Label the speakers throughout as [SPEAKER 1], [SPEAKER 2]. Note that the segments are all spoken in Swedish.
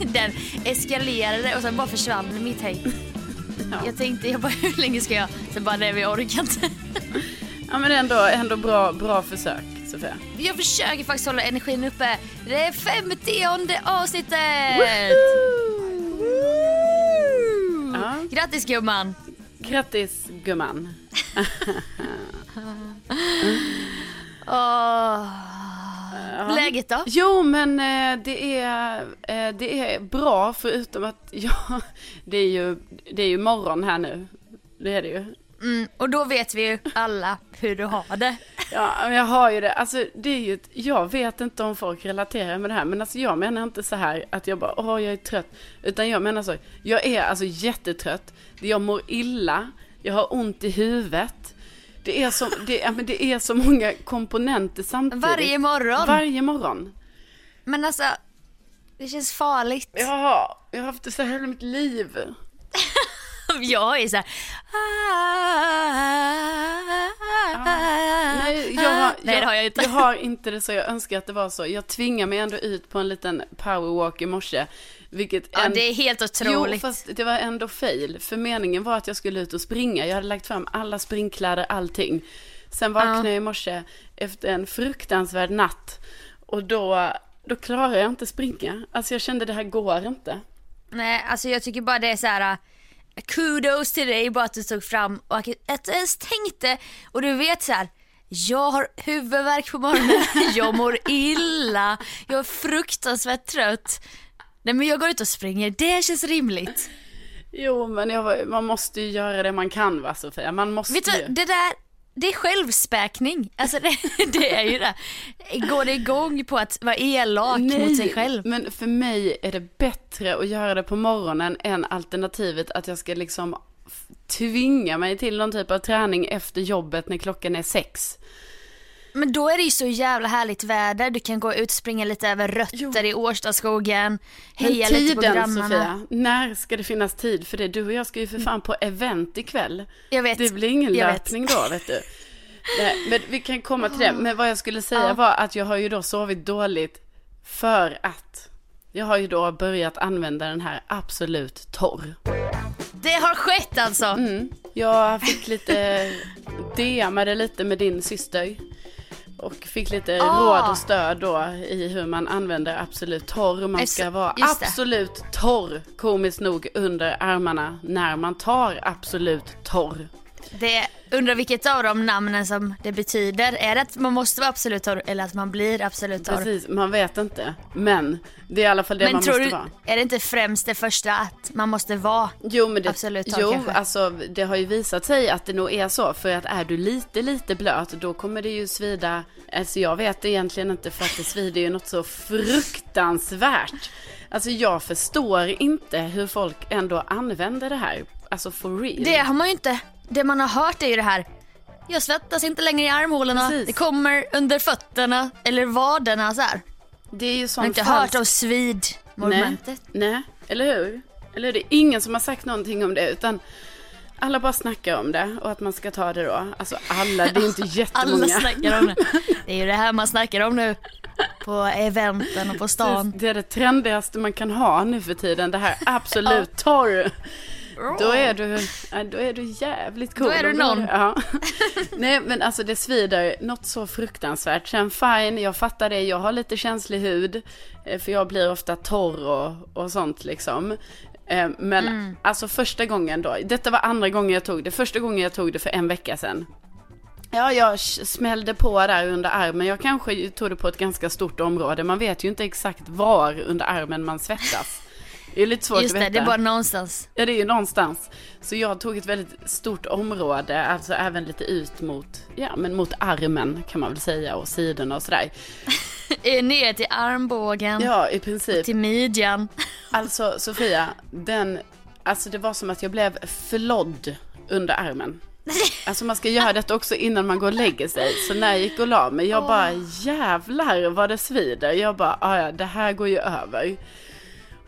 [SPEAKER 1] den eskalerade och sen bara försvann mitt hej.
[SPEAKER 2] Ja.
[SPEAKER 1] Jag tänkte, jag bara hur länge ska jag? Så bara nej vi orkar inte.
[SPEAKER 2] Ja men ändå, ändå bra, bra försök Sofia.
[SPEAKER 1] Jag försöker faktiskt hålla energin uppe. Det är 50 avsnittet!
[SPEAKER 2] Ja.
[SPEAKER 1] Grattis gumman!
[SPEAKER 2] Grattis gumman.
[SPEAKER 1] Åh. Läget då?
[SPEAKER 2] Jo men eh, det, är, eh, det är bra förutom att ja, det är ju, det är ju morgon här nu. Det är det ju.
[SPEAKER 1] Mm, och då vet vi ju alla hur du har det.
[SPEAKER 2] Ja, jag har ju det. Alltså, det är ju ett, jag vet inte om folk relaterar med det här, men alltså jag menar inte så här att jag bara, åh, jag är trött. Utan jag menar så, jag är alltså jättetrött. Jag mår illa, jag har ont i huvudet. Det är så, det, ja, men det är så många komponenter samtidigt.
[SPEAKER 1] Varje morgon.
[SPEAKER 2] Varje morgon.
[SPEAKER 1] Men alltså, det känns farligt.
[SPEAKER 2] Ja, jag har haft det så här hela mitt liv.
[SPEAKER 1] Jag är så här...
[SPEAKER 2] Nej, jag har,
[SPEAKER 1] Nej, det har jag inte.
[SPEAKER 2] Jag har inte det så, jag önskar att det var så. Jag tvingar mig ändå ut på en liten powerwalk i morse. Vilket
[SPEAKER 1] Ja,
[SPEAKER 2] en...
[SPEAKER 1] det är helt otroligt.
[SPEAKER 2] Jo, fast det var ändå fail. För meningen var att jag skulle ut och springa. Jag hade lagt fram alla springkläder, allting. Sen vaknade jag i morse efter en fruktansvärd natt. Och då, då klarar jag inte springa. Alltså jag kände det här går inte.
[SPEAKER 1] Nej, alltså jag tycker bara det är så här. uh, Kudos till dig bara att du tog fram och att du ens tänkte och du vet så här. Jag har huvudvärk på morgonen, jag mår illa, jag är fruktansvärt trött. Nej men jag går ut och springer, det känns rimligt.
[SPEAKER 2] Jo, men jag, man måste ju göra det man kan va Sofia? Man måste
[SPEAKER 1] Vet du,
[SPEAKER 2] ju.
[SPEAKER 1] det där, det är självspäkning. Alltså det, det är ju det. Går det igång på att vara elak mot sig själv?
[SPEAKER 2] men för mig är det bättre att göra det på morgonen än alternativet att jag ska liksom tvinga mig till någon typ av träning efter jobbet när klockan är sex.
[SPEAKER 1] Men då är det ju så jävla härligt väder, du kan gå ut och springa lite över rötter i Årstaskogen, heja
[SPEAKER 2] Men
[SPEAKER 1] lite på
[SPEAKER 2] tiden
[SPEAKER 1] grannarna.
[SPEAKER 2] Sofia, när ska det finnas tid för det? Du och jag ska ju för fan på event ikväll.
[SPEAKER 1] Jag vet.
[SPEAKER 2] Det blir ingen
[SPEAKER 1] Jag vet.
[SPEAKER 2] löpning då vet du. Nej, men vi kan komma till det. Men vad jag skulle säga
[SPEAKER 1] Ja.
[SPEAKER 2] var att jag har ju då sovit dåligt för att jag har ju då börjat använda den här Absolut Torr.
[SPEAKER 1] Det har skett alltså.
[SPEAKER 2] Mm. Jag fick lite, DMade lite med din syster. Och fick lite
[SPEAKER 1] Ah.
[SPEAKER 2] råd och stöd då i hur man använder Absolut Torr. Man ska vara absolut torr, komiskt nog, under armarna när man tar Absolut Torr.
[SPEAKER 1] Det undrar vilket av de namnen som det betyder. Är det att man måste vara absolut torr eller att man blir absolut torr?
[SPEAKER 2] Precis, man vet inte. Men det är i alla fall det
[SPEAKER 1] Men
[SPEAKER 2] man
[SPEAKER 1] tror
[SPEAKER 2] måste
[SPEAKER 1] du,
[SPEAKER 2] vara.
[SPEAKER 1] är det inte främst det första att man måste vara?
[SPEAKER 2] Jo, men det,
[SPEAKER 1] Absolut torr
[SPEAKER 2] jo
[SPEAKER 1] kanske?
[SPEAKER 2] alltså det har ju visat sig att det nog är så. För att är du lite, lite blöt, då kommer det ju svida. Alltså jag vet egentligen inte för att det svider ju något så fruktansvärt. Alltså jag förstår inte hur folk ändå använder det här. Alltså for real.
[SPEAKER 1] Det har man ju inte. Det man har hört är ju det här. Jag svettas inte längre i armhålorna.
[SPEAKER 2] Precis.
[SPEAKER 1] Det kommer under fötterna eller vaderna så här.
[SPEAKER 2] det är ju
[SPEAKER 1] Jag har inte
[SPEAKER 2] falsk-
[SPEAKER 1] hört om svid-momentet.
[SPEAKER 2] Nej, nej, eller hur? Eller hur? Det är ingen som har sagt någonting om det, utan alla bara snackar om det och att man ska ta det då. Alltså alla, det är inte jättemånga.
[SPEAKER 1] Alla snackar om det. Det är ju det här man snackar om nu. På eventen och på stan.
[SPEAKER 2] Det är det trendigaste man kan ha nu för tiden, det här absolut torr. Då är du, då är du jävligt cool.
[SPEAKER 1] Då är du någon.
[SPEAKER 2] Ja. Nej men alltså det svider något så fruktansvärt. Sen fine, jag fattar det, jag har lite känslig hud. eh, För jag blir ofta torr och, och sånt liksom. Eh, Men
[SPEAKER 1] Mm.
[SPEAKER 2] alltså första gången då, detta var andra gången jag tog det. Första gången jag tog det för en vecka sedan. Ja, jag smällde på där under armen. Jag kanske tog det på ett ganska stort område. Man vet ju inte exakt var under armen man svettas. Det är lite svårt
[SPEAKER 1] Just
[SPEAKER 2] att
[SPEAKER 1] det,
[SPEAKER 2] veta.
[SPEAKER 1] det är bara någonstans.
[SPEAKER 2] Ja, det är ju någonstans. Så jag tog ett väldigt stort område, alltså även lite ut mot, ja men mot armen kan man väl säga och sidorna och sådär.
[SPEAKER 1] Eh, Ner till armbågen,
[SPEAKER 2] Ja, i princip.
[SPEAKER 1] till midjan.
[SPEAKER 2] Alltså Sofia, den, alltså det var som att jag blev förlådd under armen. Alltså man ska göra detta också innan man går och lägger sig. Så när jag gick och la mig, jag bara jävlar vad det svider. Jag bara, "Ah, ja det här går ju över.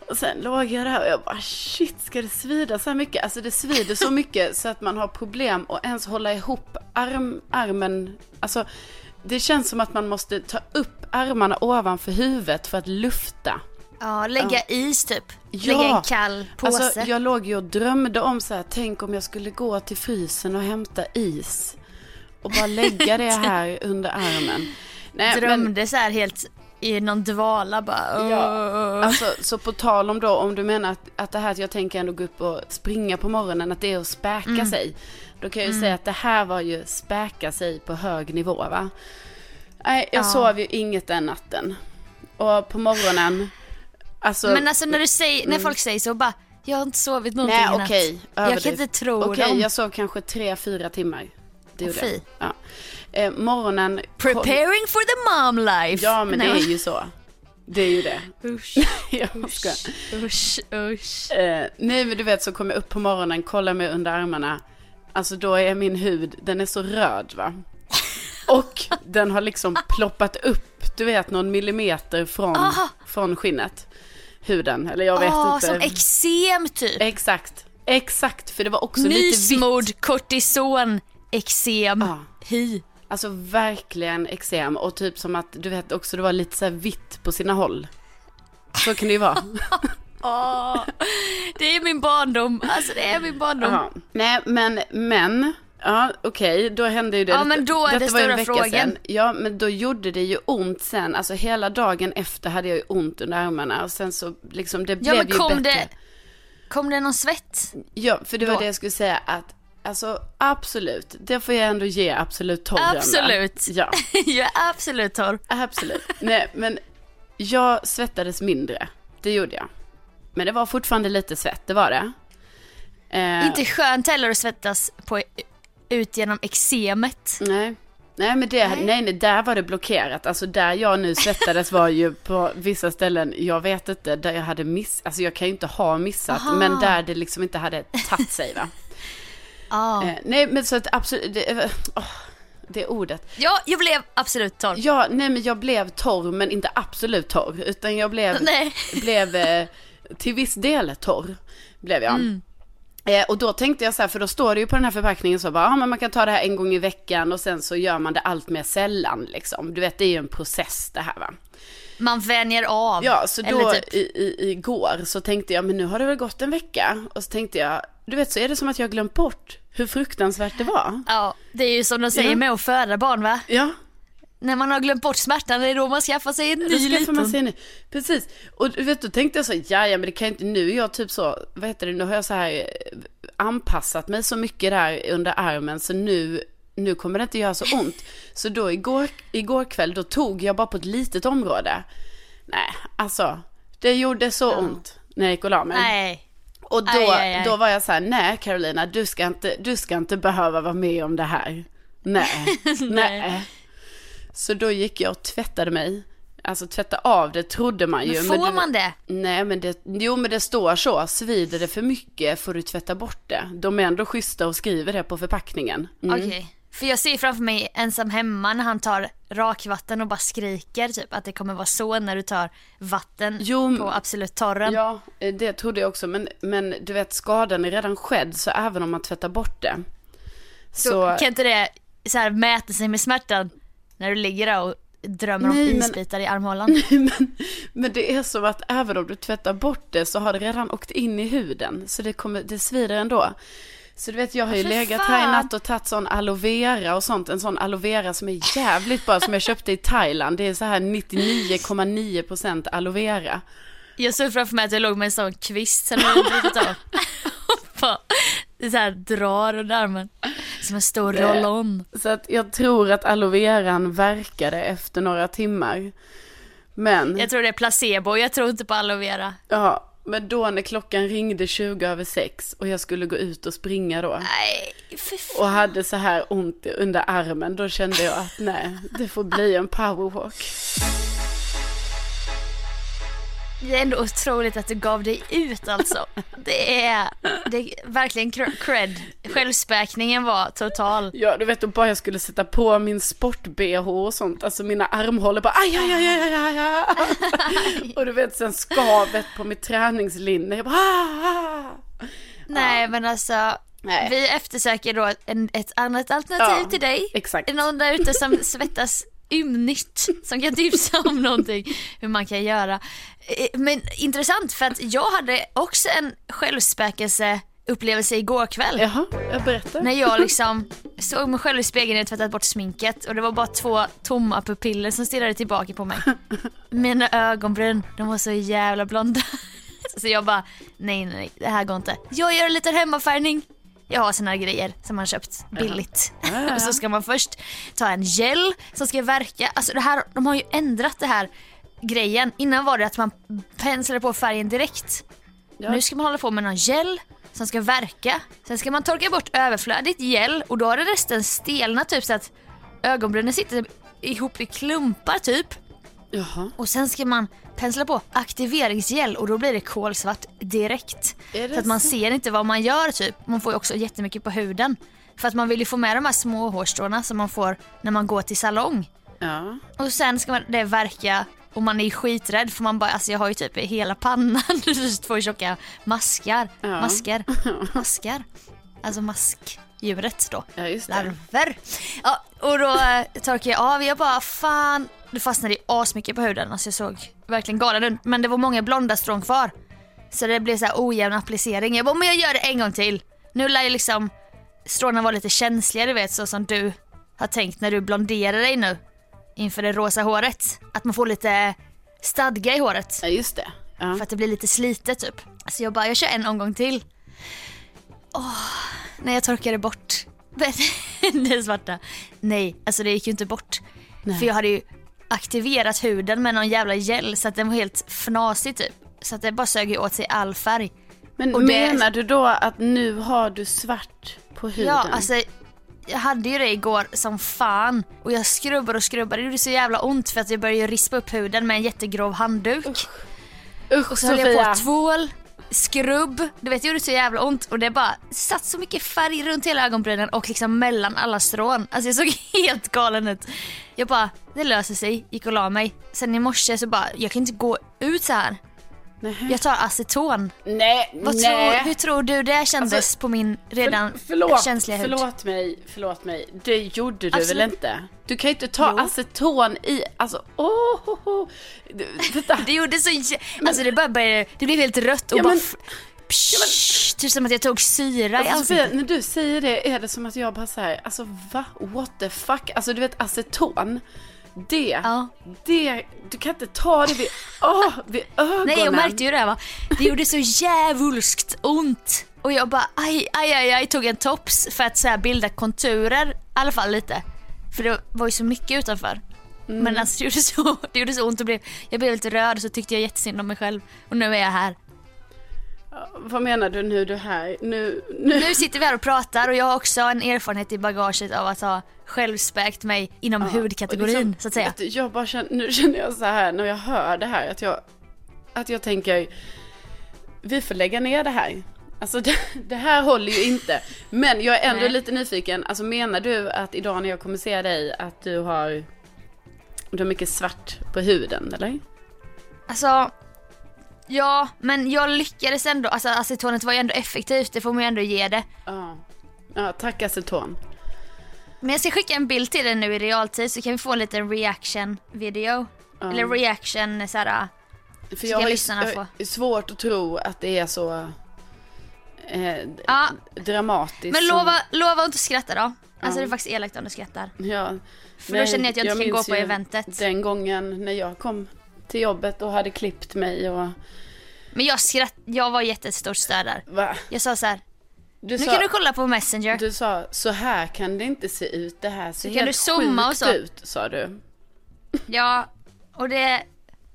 [SPEAKER 2] Och sen låg jag där och jag bara shit ska det svida så här mycket? Alltså det svider så mycket så att man har problem att ens hålla ihop arm, armen. Alltså det känns som att man måste ta upp armarna ovanför huvudet för att lufta.
[SPEAKER 1] Ja, lägga is typ.
[SPEAKER 2] Ja.
[SPEAKER 1] Lägga en kall påse.
[SPEAKER 2] Alltså, jag låg ju och drömde om så här, tänk om jag skulle gå till frysen och hämta is. Och bara lägga det här under armen. Nej, men,
[SPEAKER 1] Drömde så här helt i någon dvala bara.
[SPEAKER 2] Ja, alltså, så på tal om då, om du menar att, att det här att jag tänker ändå gå upp och springa på morgonen, att det är att späka
[SPEAKER 1] Mm.
[SPEAKER 2] sig. Då kan jag ju säga att det här var ju späka sig på hög nivå va. Nej, jag
[SPEAKER 1] Ja.
[SPEAKER 2] sov ju inget den natten. Och på morgonen, alltså.
[SPEAKER 1] Men alltså när du säger, när folk säger så bara, jag har inte sovit någonting
[SPEAKER 2] nej
[SPEAKER 1] i natt."
[SPEAKER 2] okej.
[SPEAKER 1] Jag kan inte tro
[SPEAKER 2] Okej,
[SPEAKER 1] dem.
[SPEAKER 2] jag sov kanske tre, fyra timmar. Det gjorde jag. Ja. Eh, morgonen.
[SPEAKER 1] Preparing for the mom life.
[SPEAKER 2] Ja men det
[SPEAKER 1] Nej,
[SPEAKER 2] är ju så. Det är ju det.
[SPEAKER 1] Usch,
[SPEAKER 2] Jag ska.
[SPEAKER 1] usch, usch.
[SPEAKER 2] Eh, nej men du vet så kommer jag upp på morgonen, kollar mig under armarna. Alltså då är min hud, den är så röd va. Och den har liksom ploppat upp, du vet någon millimeter från,
[SPEAKER 1] Aha.
[SPEAKER 2] från skinnet. Huden, eller jag vet
[SPEAKER 1] Åh,
[SPEAKER 2] inte.
[SPEAKER 1] som eksem typ.
[SPEAKER 2] Exakt, exakt. För det var också lite vitt.
[SPEAKER 1] Nysmord, kortison, eksem,
[SPEAKER 2] Ja.
[SPEAKER 1] hy.
[SPEAKER 2] Alltså verkligen eksem och typ som att du vet också det var lite så vitt på sina håll. Så kan det ju vara.
[SPEAKER 1] Åh, det är min barndom, alltså det är min barndom.
[SPEAKER 2] Ja. Nej, men, men, ja okej, då hände ju det.
[SPEAKER 1] Ja, men då är det stora frågan.
[SPEAKER 2] Sedan. Ja, men då gjorde det ju ont sen. Alltså hela dagen efter hade jag ju ont under armarna och sen så liksom det
[SPEAKER 1] Ja
[SPEAKER 2] blev ju bättre.
[SPEAKER 1] det, kom det någon svett?
[SPEAKER 2] Ja, för det var
[SPEAKER 1] då?
[SPEAKER 2] det jag skulle säga att Alltså absolut, det får jag ändå ge absolut torren.
[SPEAKER 1] Absolut.
[SPEAKER 2] Ja,
[SPEAKER 1] jag är absolut torr.
[SPEAKER 2] absolut. Nej, men jag svettades mindre. Det gjorde jag. Men det var fortfarande lite svett, det var det. Eh,
[SPEAKER 1] Inte skönt heller att svettas på, ut genom eksemet.
[SPEAKER 2] Nej. Nej men det,
[SPEAKER 1] Nej.
[SPEAKER 2] nej. nej där var det blockerat. Alltså där jag nu svettades var ju på vissa ställen, jag vet inte, där jag hade miss, alltså jag kan ju inte ha missat,
[SPEAKER 1] Aha.
[SPEAKER 2] men där det liksom inte hade tagit sig va.
[SPEAKER 1] Ja.
[SPEAKER 2] Eh, nej men så att absolut, det, åh, det ordet.
[SPEAKER 1] ja, jag blev absolut torr.
[SPEAKER 2] Ja, nej men jag blev torr men inte absolut torr, utan jag blev,
[SPEAKER 1] Nej.
[SPEAKER 2] blev eh, till viss del torr. Blev jag.
[SPEAKER 1] Mm.
[SPEAKER 2] Eh, och då tänkte jag så här, för då står det ju på den här förpackningen så bara, ja men man kan ta det här en gång i veckan och sen så gör man det allt mer sällan liksom. Du vet det är ju en process det här va.
[SPEAKER 1] Man vänjer av.
[SPEAKER 2] Ja, så då
[SPEAKER 1] typ,
[SPEAKER 2] i, i, igår så tänkte jag, men nu har det väl gått en vecka. Och så tänkte jag, du vet så är det som att jag glömt bort hur fruktansvärt det var.
[SPEAKER 1] ja, det är ju som de säger
[SPEAKER 2] Ja.
[SPEAKER 1] med att föda barn va?
[SPEAKER 2] Ja,
[SPEAKER 1] När man har glömt bort smärtan, det är då man skaffar sig en ny liten.
[SPEAKER 2] man sig en ny. Precis. Och du vet, då tänkte jag så, ja, ja men det kan jag inte, nu är jag typ så, vad heter det, nu har jag så här eh, anpassat mig så mycket där under armen så nu, nu kommer det inte göra så ont. Så då igår, igår kväll, då tog jag bara på ett litet område. Nej, alltså, det gjorde så ont när jag gick och la mig.
[SPEAKER 1] Nej.
[SPEAKER 2] Och då,
[SPEAKER 1] Aj, aj, aj.
[SPEAKER 2] då var jag så här, nej Carolina, du ska, inte, du ska inte behöva vara med om det här. Nej, nej. Så då gick jag och tvättade mig. Alltså tvätta av det trodde man ju.
[SPEAKER 1] Men får
[SPEAKER 2] du,
[SPEAKER 1] man det?
[SPEAKER 2] Nej men det, jo men det står så, svider det för mycket får du tvätta bort det. De är ändå schyssta och skriver det på förpackningen. Mm.
[SPEAKER 1] Okej. För jag ser framför mig ensam hemma när han tar rakvatten och bara skriker typ att det kommer vara så när du tar vatten
[SPEAKER 2] Jo,
[SPEAKER 1] på Absolut torren.
[SPEAKER 2] Ja, eh, det trodde jag också. Men, men du vet, skadan är redan skedd, så även om man tvättar bort det.
[SPEAKER 1] så,
[SPEAKER 2] Så,
[SPEAKER 1] kan inte det så här, mäta sig med smärtan när du ligger där och drömmer
[SPEAKER 2] Nej,
[SPEAKER 1] om
[SPEAKER 2] men-
[SPEAKER 1] isbitar i armhålan?
[SPEAKER 2] men, men det är som att även om du tvättar bort det så har det redan åkt in i huden. Så det, kommer, det svider ändå. Så du vet, jag har ju legat
[SPEAKER 1] fan.
[SPEAKER 2] här i natt och tagit sån aloe vera och sånt. En sån aloe vera som är jävligt bra, som jag köpte i Thailand. Det är så här 99,9% aloe vera.
[SPEAKER 1] Jag såg framför mig att jag låg med en sån kvist sen jag brutit av. Det så här drar under armen. Som en stor
[SPEAKER 2] Det-
[SPEAKER 1] roll-on.
[SPEAKER 2] Så att jag tror att aloe veran verkade efter några timmar. Men,
[SPEAKER 1] Jag tror det är placebo, jag tror inte på aloe vera.
[SPEAKER 2] ja, men då när klockan ringde 20 över 6 och jag skulle gå ut och springa då.
[SPEAKER 1] Nej, för fan.
[SPEAKER 2] och hade så här ont under armen, då kände jag att nej, det får bli en powerwalk.
[SPEAKER 1] Det är ändå otroligt att du gav dig ut alltså. Det är, det är verkligen cr- cred. Självspäkningen var total.
[SPEAKER 2] Ja, du vet, då bara jag skulle sätta på min sport-bh och sånt, alltså mina armhålor bara aj, aj, aj, aj, aj, aj. Och du vet, sen skavet på mitt träningslinne, jag bara ah, ah.
[SPEAKER 1] Nej men alltså,
[SPEAKER 2] Nej.
[SPEAKER 1] vi eftersöker då en, ett annat alternativ
[SPEAKER 2] Ja,
[SPEAKER 1] till dig.
[SPEAKER 2] exakt.
[SPEAKER 1] Någon där ute som svettas ymnigt som kan tipsa om någonting hur man kan göra. Eh, Men intressant för att jag hade också en självspäkelse upplevelse igår kväll.
[SPEAKER 2] Jaha, jag berättar.
[SPEAKER 1] När jag liksom såg mig själv i spegeln och tvättat bort sminket och det var bara två tomma pupiller som stirrade tillbaka på mig. Mina ögonbryn, de var så jävla blonda. Så jag bara, nej nej nej, det här går inte. Jag gör en liten hemmafärgning. Jag har såna här grejer som man köpt billigt.
[SPEAKER 2] Ja.
[SPEAKER 1] Och så ska man först ta en gel som ska verka. Alltså det här, de har ju ändrat det här grejen. Innan var det att man penslade på färgen direkt.
[SPEAKER 2] Ja.
[SPEAKER 1] Nu ska man hålla på med någon gel som ska verka. Sen ska man torka bort överflödigt gel och då har det resten stelnat typ så att ögonbrynen sitter ihop i klumpar typ.
[SPEAKER 2] Jaha.
[SPEAKER 1] Och sen ska man pensla på aktiveringsgel och då blir det kolsvart direkt.
[SPEAKER 2] Det
[SPEAKER 1] Så att man
[SPEAKER 2] så?
[SPEAKER 1] ser inte vad man gör typ. Man får ju också jättemycket på huden. För att man vill ju få med de här små hårstråna som man får när man går till salong.
[SPEAKER 2] Ja.
[SPEAKER 1] Och sen ska man det verka och man är ju skiträdd för man bara, alltså jag har ju typ i hela pannan två tjocka maskar.
[SPEAKER 2] Ja.
[SPEAKER 1] Masker. Maskar. Alltså maskdjuret då.
[SPEAKER 2] ja.
[SPEAKER 1] Larver. Ja, och då eh, torkade jag av. Jag bara fan. Det fastnade ju asmycket på huden. Alltså jag såg verkligen galen ut. Men det var många blonda strån kvar. Så det blev så här ojämn applicering. Jag bara, men jag gör det en gång till. Nu lär ju liksom stråna vara lite känsliga du vet så som du har tänkt när du blonderar dig nu. Inför det rosa håret. Att man får lite stadga i håret.
[SPEAKER 2] Ja, just det. Ja.
[SPEAKER 1] För att det blir lite slitet typ. Så jag bara, jag kör en omgång till. Åh, när jag torkade bort det svarta. Nej, alltså det gick ju inte bort.
[SPEAKER 2] Nej.
[SPEAKER 1] För jag hade ju aktiverat huden med någon jävla gel så att den var helt fnasig typ. Så att det bara sög ju åt sig all färg.
[SPEAKER 2] Men
[SPEAKER 1] Och det-
[SPEAKER 2] menar du då att nu har du svart på huden?
[SPEAKER 1] Ja, alltså jag hade ju det igår som fan och jag skrubbade och skrubbade. Det gjorde så jävla ont för att jag började rispa upp huden med en jättegrov handduk.
[SPEAKER 2] Usch
[SPEAKER 1] Och så höll
[SPEAKER 2] Sofia.
[SPEAKER 1] jag på tvål, skrubb, du vet det gjorde så jävla ont och det bara satt så mycket färg runt hela ögonbrynen och liksom mellan alla strån. Alltså jag såg helt galen ut. Jag bara, det löser sig, gick och la mig. Sen i morse så bara, jag kan inte gå ut så här.
[SPEAKER 2] Nej.
[SPEAKER 1] Jag tar aceton.
[SPEAKER 2] Nej,
[SPEAKER 1] Vad
[SPEAKER 2] nej.
[SPEAKER 1] tror, hur tror du det kändes
[SPEAKER 2] Alltså,
[SPEAKER 1] på min redan
[SPEAKER 2] För, förlåt,
[SPEAKER 1] känsliga hud?
[SPEAKER 2] förlåt mig, förlåt mig. Det gjorde du
[SPEAKER 1] Absolut.
[SPEAKER 2] väl inte? Du kan ju inte ta
[SPEAKER 1] Jo.
[SPEAKER 2] aceton i, alltså åh, oh, oh. Du, Vänta.
[SPEAKER 1] Det gjorde så jä- Alltså det bara började, det blev helt rött och
[SPEAKER 2] Ja,
[SPEAKER 1] bara
[SPEAKER 2] men-
[SPEAKER 1] psh, Typ som att jag tog syra i
[SPEAKER 2] Alltså, Sofia,
[SPEAKER 1] ansiktet.
[SPEAKER 2] när du säger det är det som att jag bara säger, alltså va? What the fuck? Alltså du vet aceton, det,
[SPEAKER 1] Ja.
[SPEAKER 2] det, du kan inte ta det vid, åh, vid ögonen.
[SPEAKER 1] Nej jag märkte ju det va. Det gjorde så jävulskt ont. Och jag bara aj, aj, aj, aj tog en tops för att så här bilda konturer i alla fall lite. För det var ju så mycket utanför.
[SPEAKER 2] Mm.
[SPEAKER 1] Men alltså det gjorde så, det gjorde så ont och blev, jag blev lite röd och så tyckte jag jättesynd om mig själv. Och nu är jag här.
[SPEAKER 2] Vad menar du nu du här? Nu, nu.
[SPEAKER 1] Nu sitter vi här och pratar och jag har också en erfarenhet i bagaget av att ha självspäkt mig inom
[SPEAKER 2] Ja,
[SPEAKER 1] hudkategorin
[SPEAKER 2] liksom,
[SPEAKER 1] så att säga.
[SPEAKER 2] du, Jag bara känner, nu känner jag så här när jag hör det här att jag, att jag tänker, vi får lägga ner det här. Alltså det, det här håller ju inte. Men jag är ändå
[SPEAKER 1] Nej.
[SPEAKER 2] lite nyfiken, alltså menar du att idag när jag kommer se dig att du har, du har mycket svart på huden eller?
[SPEAKER 1] Alltså, ja men jag lyckades ändå, alltså acetonet var ju ändå effektivt, det får man ju ändå ge det.
[SPEAKER 2] Ja. Ja, tack aceton.
[SPEAKER 1] Men jag ska skicka en bild till dig nu i realtid så kan vi få en liten reaction video.
[SPEAKER 2] Ja.
[SPEAKER 1] Eller reaction såhär,
[SPEAKER 2] För
[SPEAKER 1] ska
[SPEAKER 2] jag har
[SPEAKER 1] lyssnarna
[SPEAKER 2] jag
[SPEAKER 1] få.
[SPEAKER 2] svårt att tro att det är så eh,
[SPEAKER 1] ja
[SPEAKER 2] dramatiskt.
[SPEAKER 1] men lova, lova att inte skratta då. Alltså
[SPEAKER 2] Ja.
[SPEAKER 1] det är faktiskt elakt om du skrattar.
[SPEAKER 2] Ja.
[SPEAKER 1] För då känner jag att jag inte kan gå på eventet.
[SPEAKER 2] Den gången när jag kom till jobbet och hade klippt mig och...
[SPEAKER 1] Men jag skratt, jag var jättestort stöd där.
[SPEAKER 2] Va?
[SPEAKER 1] Jag sa så här,
[SPEAKER 2] Du
[SPEAKER 1] nu
[SPEAKER 2] sa,
[SPEAKER 1] kan du kolla på messenger.
[SPEAKER 2] du sa, så här kan det inte se ut. Det här ser
[SPEAKER 1] Kan
[SPEAKER 2] helt
[SPEAKER 1] du zooma och
[SPEAKER 2] sjukt
[SPEAKER 1] så?
[SPEAKER 2] ut, sa du.
[SPEAKER 1] Ja, och det,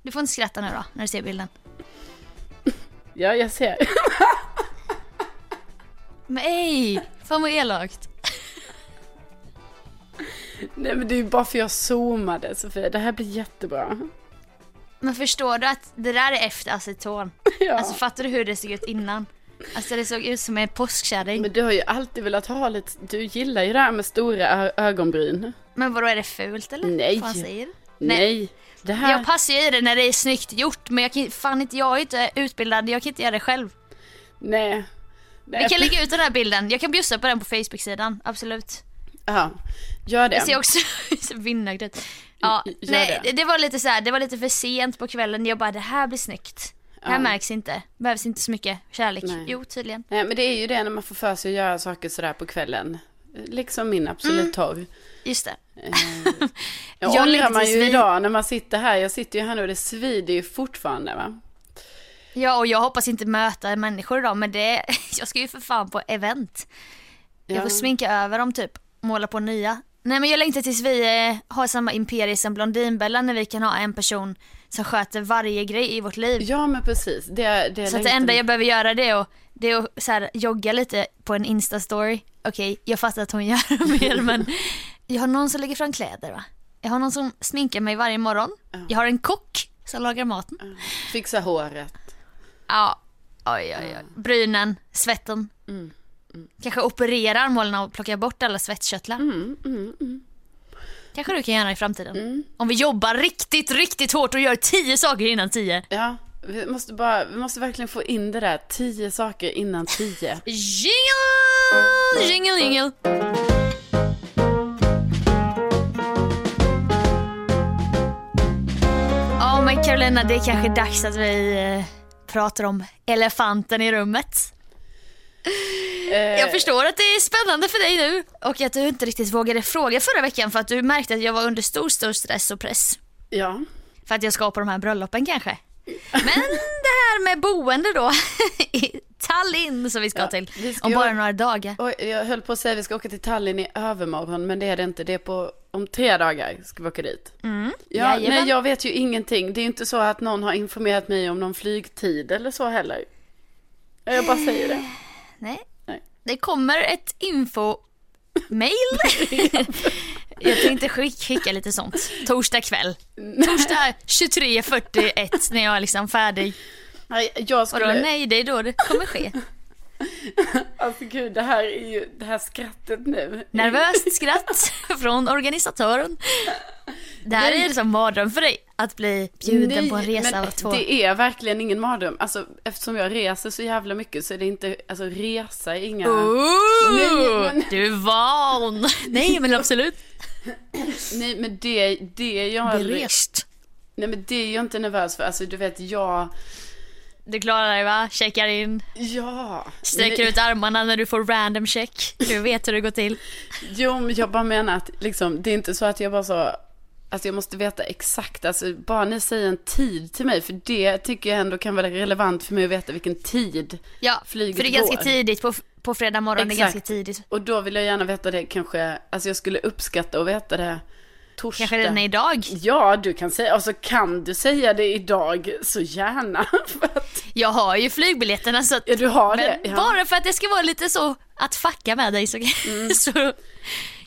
[SPEAKER 1] du får inte skratta nu då när du ser bilden.
[SPEAKER 2] Ja, jag ser.
[SPEAKER 1] Men ej, fan vad elakt.
[SPEAKER 2] Nej, men det är ju bara för jag zoomade, Sofia. Det här blir jättebra.
[SPEAKER 1] Men förstår du att det där är efter aceton?
[SPEAKER 2] Ja.
[SPEAKER 1] Alltså fattar du hur det såg ut innan? Alltså det såg ut som en påskkärring.
[SPEAKER 2] Men du har ju alltid velat ha lite, du gillar ju det här med stora ögonbryn.
[SPEAKER 1] Men vadå är det fult eller?
[SPEAKER 2] Nej.
[SPEAKER 1] Fan säger du?
[SPEAKER 2] Nej. Det här...
[SPEAKER 1] Jag passar ju i det när det är snyggt gjort men jag kan fan inte, jag är inte utbildad, jag kan inte göra det själv.
[SPEAKER 2] Nej. Nej.
[SPEAKER 1] Vi kan lägga ut den här bilden, jag kan bjussa på den på Facebook-sidan, absolut.
[SPEAKER 2] Ja. Gör det.
[SPEAKER 1] Jag ser också vinnargrädde. Ja, nej,
[SPEAKER 2] det.
[SPEAKER 1] det. var lite så här, det var lite för sent på kvällen. Jag bara, det här blir snyggt. Det här
[SPEAKER 2] Ja.
[SPEAKER 1] märks inte. Behövs inte så mycket kärlek.
[SPEAKER 2] Nej.
[SPEAKER 1] Jo, tydligen.
[SPEAKER 2] Nej, men det är ju det när man får för sig att göra saker sådär på kvällen. Liksom min Absolut
[SPEAKER 1] Mm.
[SPEAKER 2] torr.
[SPEAKER 1] Just det.
[SPEAKER 2] Eh, Jag ångrar man ju idag när man sitter här. Jag sitter ju här nu och det svider ju fortfarande va.
[SPEAKER 1] Ja, och jag hoppas inte möta människor idag, men det, jag ska ju för fan på event. Jag
[SPEAKER 2] Ja.
[SPEAKER 1] får sminka över dem typ, måla på nya. Nej men jag längtar tills vi eh, har samma imperium som Blondinbella när vi kan ha en person som sköter varje grej i vårt liv.
[SPEAKER 2] Ja men precis. Det, det
[SPEAKER 1] Så att det enda jag behöver göra det är att, det är att så här, jogga lite på en instastory. Okej, jag fattar att hon gör mer men jag har någon som lägger fram kläder va. Jag har någon som sminkar mig varje morgon. Jag har en kock som lagar maten.
[SPEAKER 2] Fixa håret.
[SPEAKER 1] Ja, oj oj oj. Brynen, svetten.
[SPEAKER 2] Mm,
[SPEAKER 1] Kanske operera armhålorna och plocka bort alla svettkörtlar.
[SPEAKER 2] Mm, mm, mm.
[SPEAKER 1] Kanske du kan göra i framtiden. Om vi jobbar riktigt, riktigt hårt och gör tio saker innan tio.
[SPEAKER 2] Ja, vi måste bara, vi måste verkligen få in det där. Tio saker innan tio.
[SPEAKER 1] Jingle! Jingle, jingle. Ja men Carolina, det är kanske dags att vi eh, pratar om elefanten i rummet. Jag förstår att det är spännande för dig nu och att du inte riktigt vågade fråga förra veckan för att du märkte att jag var under stor, stor stress och press.
[SPEAKER 2] Ja.
[SPEAKER 1] För att jag ska på de här bröllopen kanske. Men det här med boende då i Tallinn som vi ska
[SPEAKER 2] Ja,
[SPEAKER 1] till
[SPEAKER 2] vi ska
[SPEAKER 1] om bara några dagar.
[SPEAKER 2] Oj, jag höll på att säga att vi ska åka till Tallinn i övermorgon, men det är det inte. Det är på, om tre dagar ska vi åka dit.
[SPEAKER 1] Mm.
[SPEAKER 2] Ja,
[SPEAKER 1] Jajamän.
[SPEAKER 2] nej, jag vet ju ingenting. Det är ju inte så att någon har informerat mig om någon flygtid eller så heller. Jag bara säger det.
[SPEAKER 1] Nej.
[SPEAKER 2] Nej.
[SPEAKER 1] Det kommer ett info-mail. jag tänkte skick, skicka lite sånt. Torsdag kväll. Torsdag 23.41 när jag är liksom färdig.
[SPEAKER 2] Nej, jag
[SPEAKER 1] Och då,
[SPEAKER 2] skulle...
[SPEAKER 1] nej, det är då det kommer ske.
[SPEAKER 2] Alltså gud, det här är ju, det här skrattet nu.
[SPEAKER 1] Nervöst skratt från organisatören. Det här är som mardröm för dig, att bli bjuden på en resa
[SPEAKER 2] men
[SPEAKER 1] av två.
[SPEAKER 2] det är verkligen ingen mardröm. Alltså eftersom jag reser så jävla mycket så är det inte, alltså resa är inga...
[SPEAKER 1] Ooh,
[SPEAKER 2] Nej, men-
[SPEAKER 1] Du är van. Nej men absolut.
[SPEAKER 2] Nej men det, det är jag.
[SPEAKER 1] Berest.
[SPEAKER 2] Nej men det är jag inte nervös för. Alltså du vet, jag...
[SPEAKER 1] Du klarar dig va? Checkar in.
[SPEAKER 2] Ja.
[SPEAKER 1] Sträcker
[SPEAKER 2] Nej,
[SPEAKER 1] ut armarna när du får random check. Du vet hur det går till.
[SPEAKER 2] Jo, men jag bara menar att liksom, det är inte så att jag bara så... Alltså jag måste veta exakt, alltså bara ni säger en tid till mig, för det tycker jag ändå kan vara relevant för mig att veta vilken tid.
[SPEAKER 1] Ja,
[SPEAKER 2] Flyget
[SPEAKER 1] för det är ganska
[SPEAKER 2] går.
[SPEAKER 1] tidigt på, på fredag morgon. Det är
[SPEAKER 2] Exakt.
[SPEAKER 1] ganska tidigt.
[SPEAKER 2] Och då vill jag gärna veta det kanske, alltså jag skulle uppskatta att veta det torsdag.
[SPEAKER 1] Kanske redan idag.
[SPEAKER 2] Ja, du kan säga, alltså kan du säga det idag så gärna. För att,
[SPEAKER 1] Jag har ju flygbiljetterna så att,
[SPEAKER 2] ja, du har det. Ja.
[SPEAKER 1] bara för att det ska vara lite så att fucka med dig så,
[SPEAKER 2] Mm.
[SPEAKER 1] så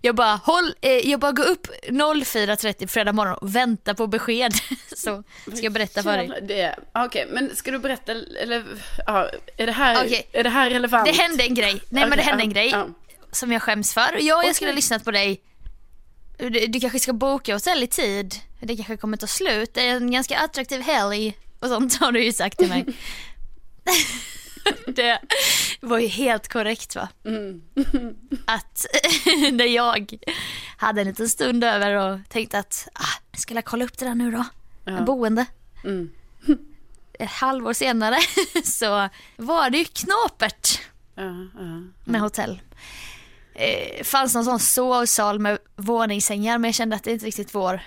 [SPEAKER 1] jag bara håll, eh, jag bara går upp 04.30 fredag morgon och väntar på besked. så ska jag berätta för dig.
[SPEAKER 2] Det, okej, men ska du berätta, eller, ja, är det här,
[SPEAKER 1] Okej.
[SPEAKER 2] är det här relevant?
[SPEAKER 1] Det hände en grej. Nej men det hände en
[SPEAKER 2] ja,
[SPEAKER 1] grej
[SPEAKER 2] ja.
[SPEAKER 1] som jag skäms för. Ja, jag
[SPEAKER 2] Okej.
[SPEAKER 1] skulle ha lyssnat på dig. Du, du kanske ska boka hotell i tid. Det kanske kommer ta slut. Det är en ganska attraktiv helg och sånt har du ju sagt till mig. det var ju helt korrekt va?
[SPEAKER 2] Mm.
[SPEAKER 1] Att när jag hade en liten stund över och tänkte att ah, jag skulle kolla upp det där nu då.
[SPEAKER 2] Ja.
[SPEAKER 1] Boende.
[SPEAKER 2] Mm.
[SPEAKER 1] Ett halvår senare så var det ju knapert
[SPEAKER 2] Ja, ja.
[SPEAKER 1] med hotell. Eh, fanns någon sån sovsal med våningssängar men jag kände att det inte riktigt vår.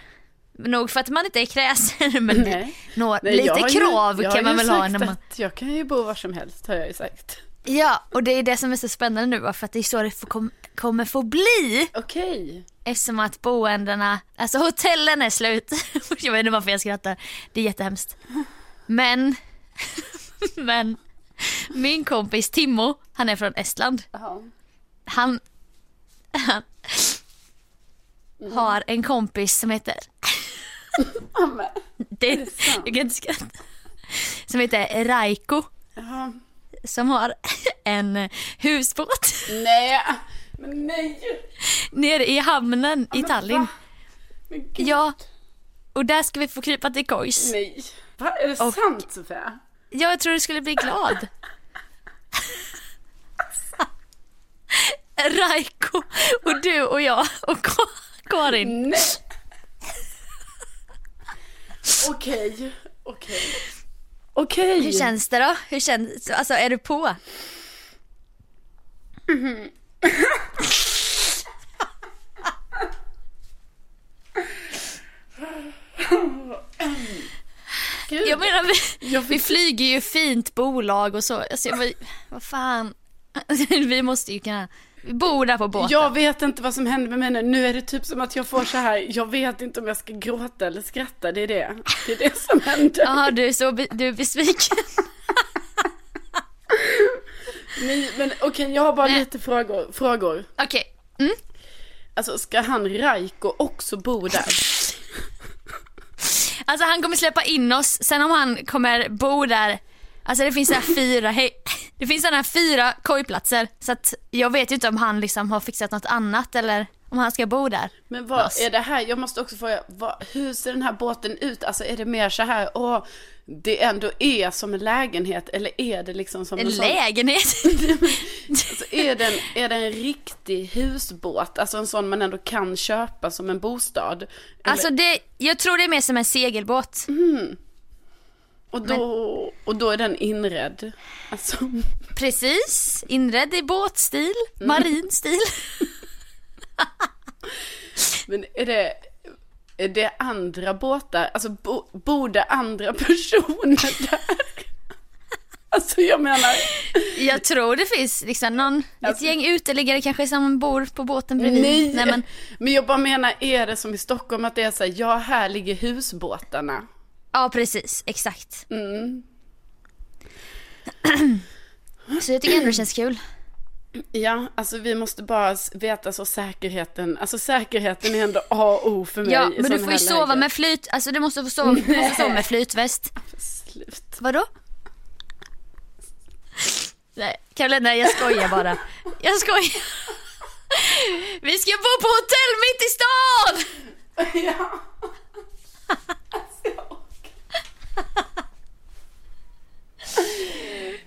[SPEAKER 1] Nog för att man inte är kräsen men
[SPEAKER 2] Nej.
[SPEAKER 1] nå,
[SPEAKER 2] Nej,
[SPEAKER 1] lite
[SPEAKER 2] ju-
[SPEAKER 1] krav
[SPEAKER 2] har
[SPEAKER 1] kan man
[SPEAKER 2] ju
[SPEAKER 1] väl ha när man...
[SPEAKER 2] Jag kan ju bo var som helst har jag ju sagt.
[SPEAKER 1] Ja och det är det som är så spännande nu för att det är så det får, kom, kommer få bli
[SPEAKER 2] Okej.
[SPEAKER 1] eftersom att boendena, alltså hotellen är slut. jag vet inte varför jag skrattar, det är jättehemskt. Men, men min kompis Timmo, han är från Estland.
[SPEAKER 2] Ja.
[SPEAKER 1] han, han har en kompis som heter, det,
[SPEAKER 2] det
[SPEAKER 1] jag kan inte skratta, som heter Raiko
[SPEAKER 2] Ja.
[SPEAKER 1] Som har en husbåt
[SPEAKER 2] Nej, men nej.
[SPEAKER 1] nere i hamnen i
[SPEAKER 2] men
[SPEAKER 1] Tallinn. Ja, och där ska vi få krypa till kojs.
[SPEAKER 2] nej. Va, är det
[SPEAKER 1] Och-
[SPEAKER 2] sant Sofia?
[SPEAKER 1] Ja, jag tror du skulle bli glad. Raiko och du och jag och Karin.
[SPEAKER 2] Nej. Okej, okej. Okej.
[SPEAKER 1] Hur känns det då? Hur känns, alltså är du på?
[SPEAKER 2] Gud.
[SPEAKER 1] Jag menar vi,
[SPEAKER 2] Jag
[SPEAKER 1] vi flyger ju fint bolag och så. Alltså, jag, vad fan. Vi måste ju kunna, vi bor där på båten.
[SPEAKER 2] Jag vet inte vad som händer med mig nu. Nu är det typ som att jag får så här. Jag vet inte om jag ska gråta eller skratta. Det är det. Det är det som händer.
[SPEAKER 1] Jaha, du är så be, du är besviken.
[SPEAKER 2] Nej, men okej, jag har bara
[SPEAKER 1] Nej.
[SPEAKER 2] lite frågor. frågor.
[SPEAKER 1] Okej. Mm.
[SPEAKER 2] Alltså, ska han Raiko också bo där?
[SPEAKER 1] Alltså han kommer släppa in oss, sen om han kommer bo där, alltså det finns så här fyra, hej, det finns sådana här fyra kojplatser så att jag vet ju inte om han liksom har fixat något annat eller om han ska bo där.
[SPEAKER 2] Men vad
[SPEAKER 1] Lass.
[SPEAKER 2] är det här? Jag måste också fråga, vad, hur ser den här båten ut? Alltså är det mer så här, åh, det ändå är som en lägenhet eller är det liksom som
[SPEAKER 1] En
[SPEAKER 2] en
[SPEAKER 1] lägenhet.
[SPEAKER 2] Alltså, är, det en, är det en riktig husbåt? Alltså en sån man ändå kan köpa som en bostad? Eller,
[SPEAKER 1] Alltså det, jag tror det är mer som en segelbåt.
[SPEAKER 2] Och, då, och då är den inredd? Alltså,
[SPEAKER 1] Precis, inredd i båtstil, marin stil.
[SPEAKER 2] men är det, är det andra båtar? Alltså bo, bor det andra personer där? Alltså jag menar,
[SPEAKER 1] Jag tror det finns liksom någon, ett
[SPEAKER 2] Alltså-
[SPEAKER 1] gäng uteliggare kanske som bor på båten bredvid.
[SPEAKER 2] nej.
[SPEAKER 1] Nej men,
[SPEAKER 2] Men jag bara menar, är det som i Stockholm att det är så här, ja här ligger husbåtarna.
[SPEAKER 1] Ja precis, exakt.
[SPEAKER 2] Mm.
[SPEAKER 1] Så jag tycker ändå det känns kul.
[SPEAKER 2] Ja, alltså vi måste bara veta så säkerheten, alltså säkerheten är ändå A och O för mig
[SPEAKER 1] Ja, men du får ju sova
[SPEAKER 2] läge.
[SPEAKER 1] med flyt, alltså du måste få sova, du måste sova med flytväst.
[SPEAKER 2] Slut.
[SPEAKER 1] Vadå? Nej, Karolina jag skojar bara. Jag skojar. Vi ska bo på hotell mitt i stan!
[SPEAKER 2] Ja.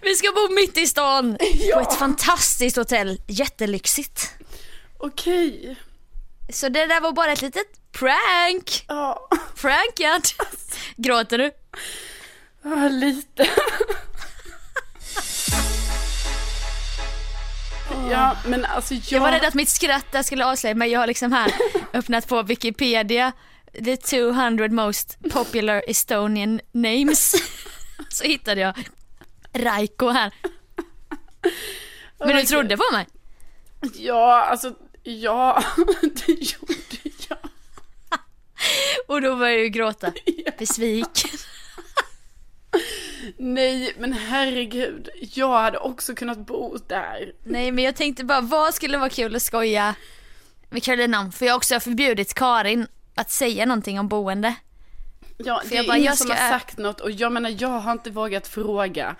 [SPEAKER 1] Vi ska bo mitt i stan
[SPEAKER 2] Ja.
[SPEAKER 1] på ett fantastiskt hotell, jättelyxigt.
[SPEAKER 2] Okej.
[SPEAKER 1] Så det där var bara ett litet prank.
[SPEAKER 2] Ja,
[SPEAKER 1] Prankad. Gråter du?
[SPEAKER 2] ja, lite. Ja, men alltså jag...
[SPEAKER 1] Jag var rädd att mitt skratt där skulle avslöja mig. Jag har liksom här öppnat på Wikipedia, the 200 most popular Estonian names. Så hittade jag Raiko här. Men du trodde på mig?
[SPEAKER 2] Ja, alltså, ja, det gjorde jag.
[SPEAKER 1] Och då började jag gråta. Besviken.
[SPEAKER 2] Nej, men herregud, jag hade också kunnat bo där.
[SPEAKER 1] Nej men jag tänkte bara, vad skulle vara kul att skoja med Carolina om? För jag har också förbjudit Karin att säga någonting om boende.
[SPEAKER 2] Ja, det
[SPEAKER 1] jag
[SPEAKER 2] är
[SPEAKER 1] bara,
[SPEAKER 2] ingen
[SPEAKER 1] jag
[SPEAKER 2] som
[SPEAKER 1] ska-
[SPEAKER 2] har sagt något och jag menar, jag har inte vågat fråga.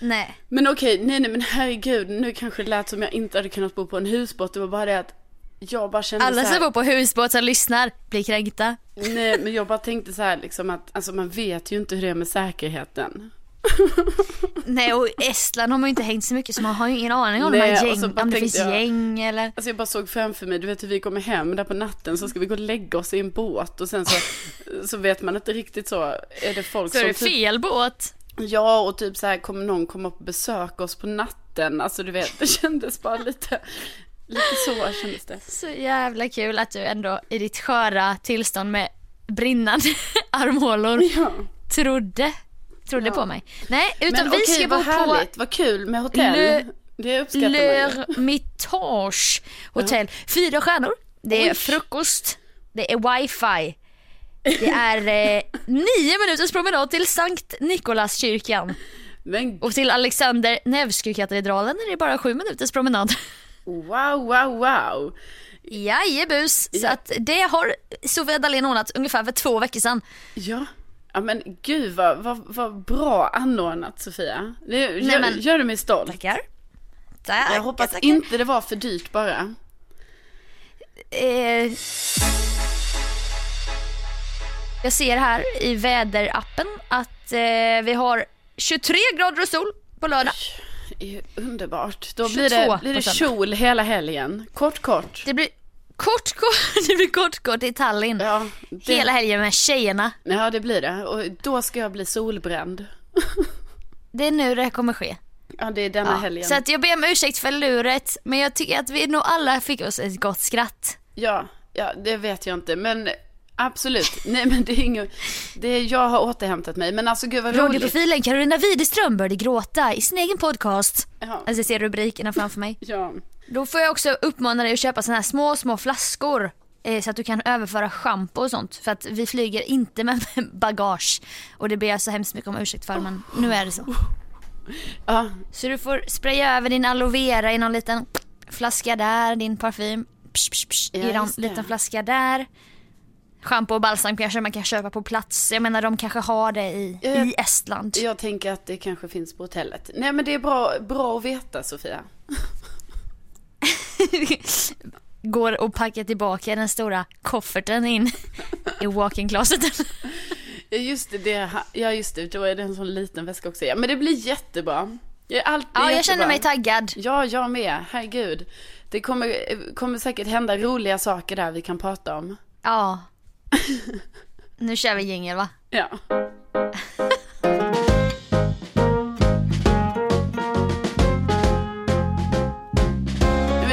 [SPEAKER 1] Nej.
[SPEAKER 2] Men okej, nej nej men herregud, nu kanske det lät som jag inte hade kunnat bo på en husbåt. Det var bara det att jag bara kände
[SPEAKER 1] Alla som bor på husbåt som lyssnar blir kränkta.
[SPEAKER 2] Nej men jag bara tänkte så här liksom att, alltså man vet ju inte hur det är med säkerheten.
[SPEAKER 1] Nej och Estland har man ju inte hängt så mycket så man har ju ingen aning om, de
[SPEAKER 2] Nej,
[SPEAKER 1] här
[SPEAKER 2] och så
[SPEAKER 1] gäng, om det finns
[SPEAKER 2] jag-
[SPEAKER 1] gäng eller...
[SPEAKER 2] Alltså jag bara såg framför mig, du vet hur vi kommer hem där på natten så ska vi gå och lägga oss i en båt och sen så, så vet man inte riktigt så, är det folk
[SPEAKER 1] Så är
[SPEAKER 2] som
[SPEAKER 1] det
[SPEAKER 2] typ,
[SPEAKER 1] fel båt?
[SPEAKER 2] ja och typ så här kommer någon komma och besöka oss på natten, alltså du vet det kändes bara lite, lite så kändes det.
[SPEAKER 1] Så jävla kul att du ändå i ditt sköra tillstånd med brinnande armhålor
[SPEAKER 2] Ja.
[SPEAKER 1] trodde, trodde
[SPEAKER 2] Ja.
[SPEAKER 1] på mig. Nej, utan
[SPEAKER 2] Men
[SPEAKER 1] vi
[SPEAKER 2] okej,
[SPEAKER 1] ska bo
[SPEAKER 2] vad
[SPEAKER 1] på
[SPEAKER 2] härligt, vad kul med hotell.
[SPEAKER 1] Le-
[SPEAKER 2] det uppskattar.
[SPEAKER 1] L'Ermitage hotell. Fyra stjärnor. Det är
[SPEAKER 2] Oj.
[SPEAKER 1] frukost, det är wifi. Det är eh, nio minuters promenad till Sankt Nikolaskyrkan.
[SPEAKER 2] Men
[SPEAKER 1] Och till Alexander Nevsky-katedralen är det bara sju minuters promenad.
[SPEAKER 2] wow, wow, wow.
[SPEAKER 1] Jajebus, så
[SPEAKER 2] Ja.
[SPEAKER 1] att det har Sofia Dalén ordnat ungefär för två veckor sedan.
[SPEAKER 2] Ja, ja men gud vad, vad, vad bra anordnat Sofia. Det gör,
[SPEAKER 1] men-
[SPEAKER 2] gör du mig stolt.
[SPEAKER 1] Tackar. Tackar,
[SPEAKER 2] Jag hoppas
[SPEAKER 1] tackar.
[SPEAKER 2] inte det var för dyrt bara.
[SPEAKER 1] Eh, jag ser här i väderappen att eh, vi har 23 grader och sol på lördag.
[SPEAKER 2] Ju underbart. Då
[SPEAKER 1] 22
[SPEAKER 2] blir det, blir det kjol hela helgen. Kort, kort.
[SPEAKER 1] Det blir kort, kort, det blir kort, kort i Tallinn.
[SPEAKER 2] Ja, det,
[SPEAKER 1] Hela helgen med tjejerna.
[SPEAKER 2] ja, det blir det. Och då ska jag bli solbränd.
[SPEAKER 1] Det är nu det kommer ske.
[SPEAKER 2] Ja, det är denna
[SPEAKER 1] Ja.
[SPEAKER 2] helgen.
[SPEAKER 1] Så att jag ber om ursäkt för luret, men jag tycker att vi nog alla fick oss ett gott skratt.
[SPEAKER 2] Ja, ja, det vet jag inte. Men absolut. Nej, men det är inget... Det är, jag har återhämtat mig. Men alltså gud vad roligt.
[SPEAKER 1] Radioprofilen Carolina Widerström började gråta i sin egen podcast.
[SPEAKER 2] Ja.
[SPEAKER 1] Alltså jag ser rubrikerna framför mig.
[SPEAKER 2] Ja.
[SPEAKER 1] Då får jag också uppmana dig att köpa såna här små, små flaskor. eh, Så att du kan överföra schampo och sånt. För att vi flyger inte med bagage. Och det ber jag så hemskt mycket om ursäkt för men nu är det så.
[SPEAKER 2] ja,
[SPEAKER 1] Så du får spraya över din aloe vera i någon liten flaska där, din parfym. Psh, psh, psh, I någon liten flaska där. Schampo och balsam kanske man kan köpa på plats. Jag menar de kanske har det i,
[SPEAKER 2] Ja.
[SPEAKER 1] i Estland.
[SPEAKER 2] jag tänker att det kanske finns på hotellet. Nej, men det är bra, bra att veta, Sofia.
[SPEAKER 1] Går och packar tillbaka den stora kofferten in i walk-in-closeten.
[SPEAKER 2] Ja, just det. Ja, just det. Då är det en sån liten väska också. Ja, men det blir jättebra. Jag är alltid
[SPEAKER 1] Ja, jag
[SPEAKER 2] jättebra.
[SPEAKER 1] känner mig taggad.
[SPEAKER 2] Ja, jag med. Herregud. Det kommer, kommer säkert hända roliga saker där vi kan prata om.
[SPEAKER 1] Ja. Nu kör vi jingel va?
[SPEAKER 2] Ja.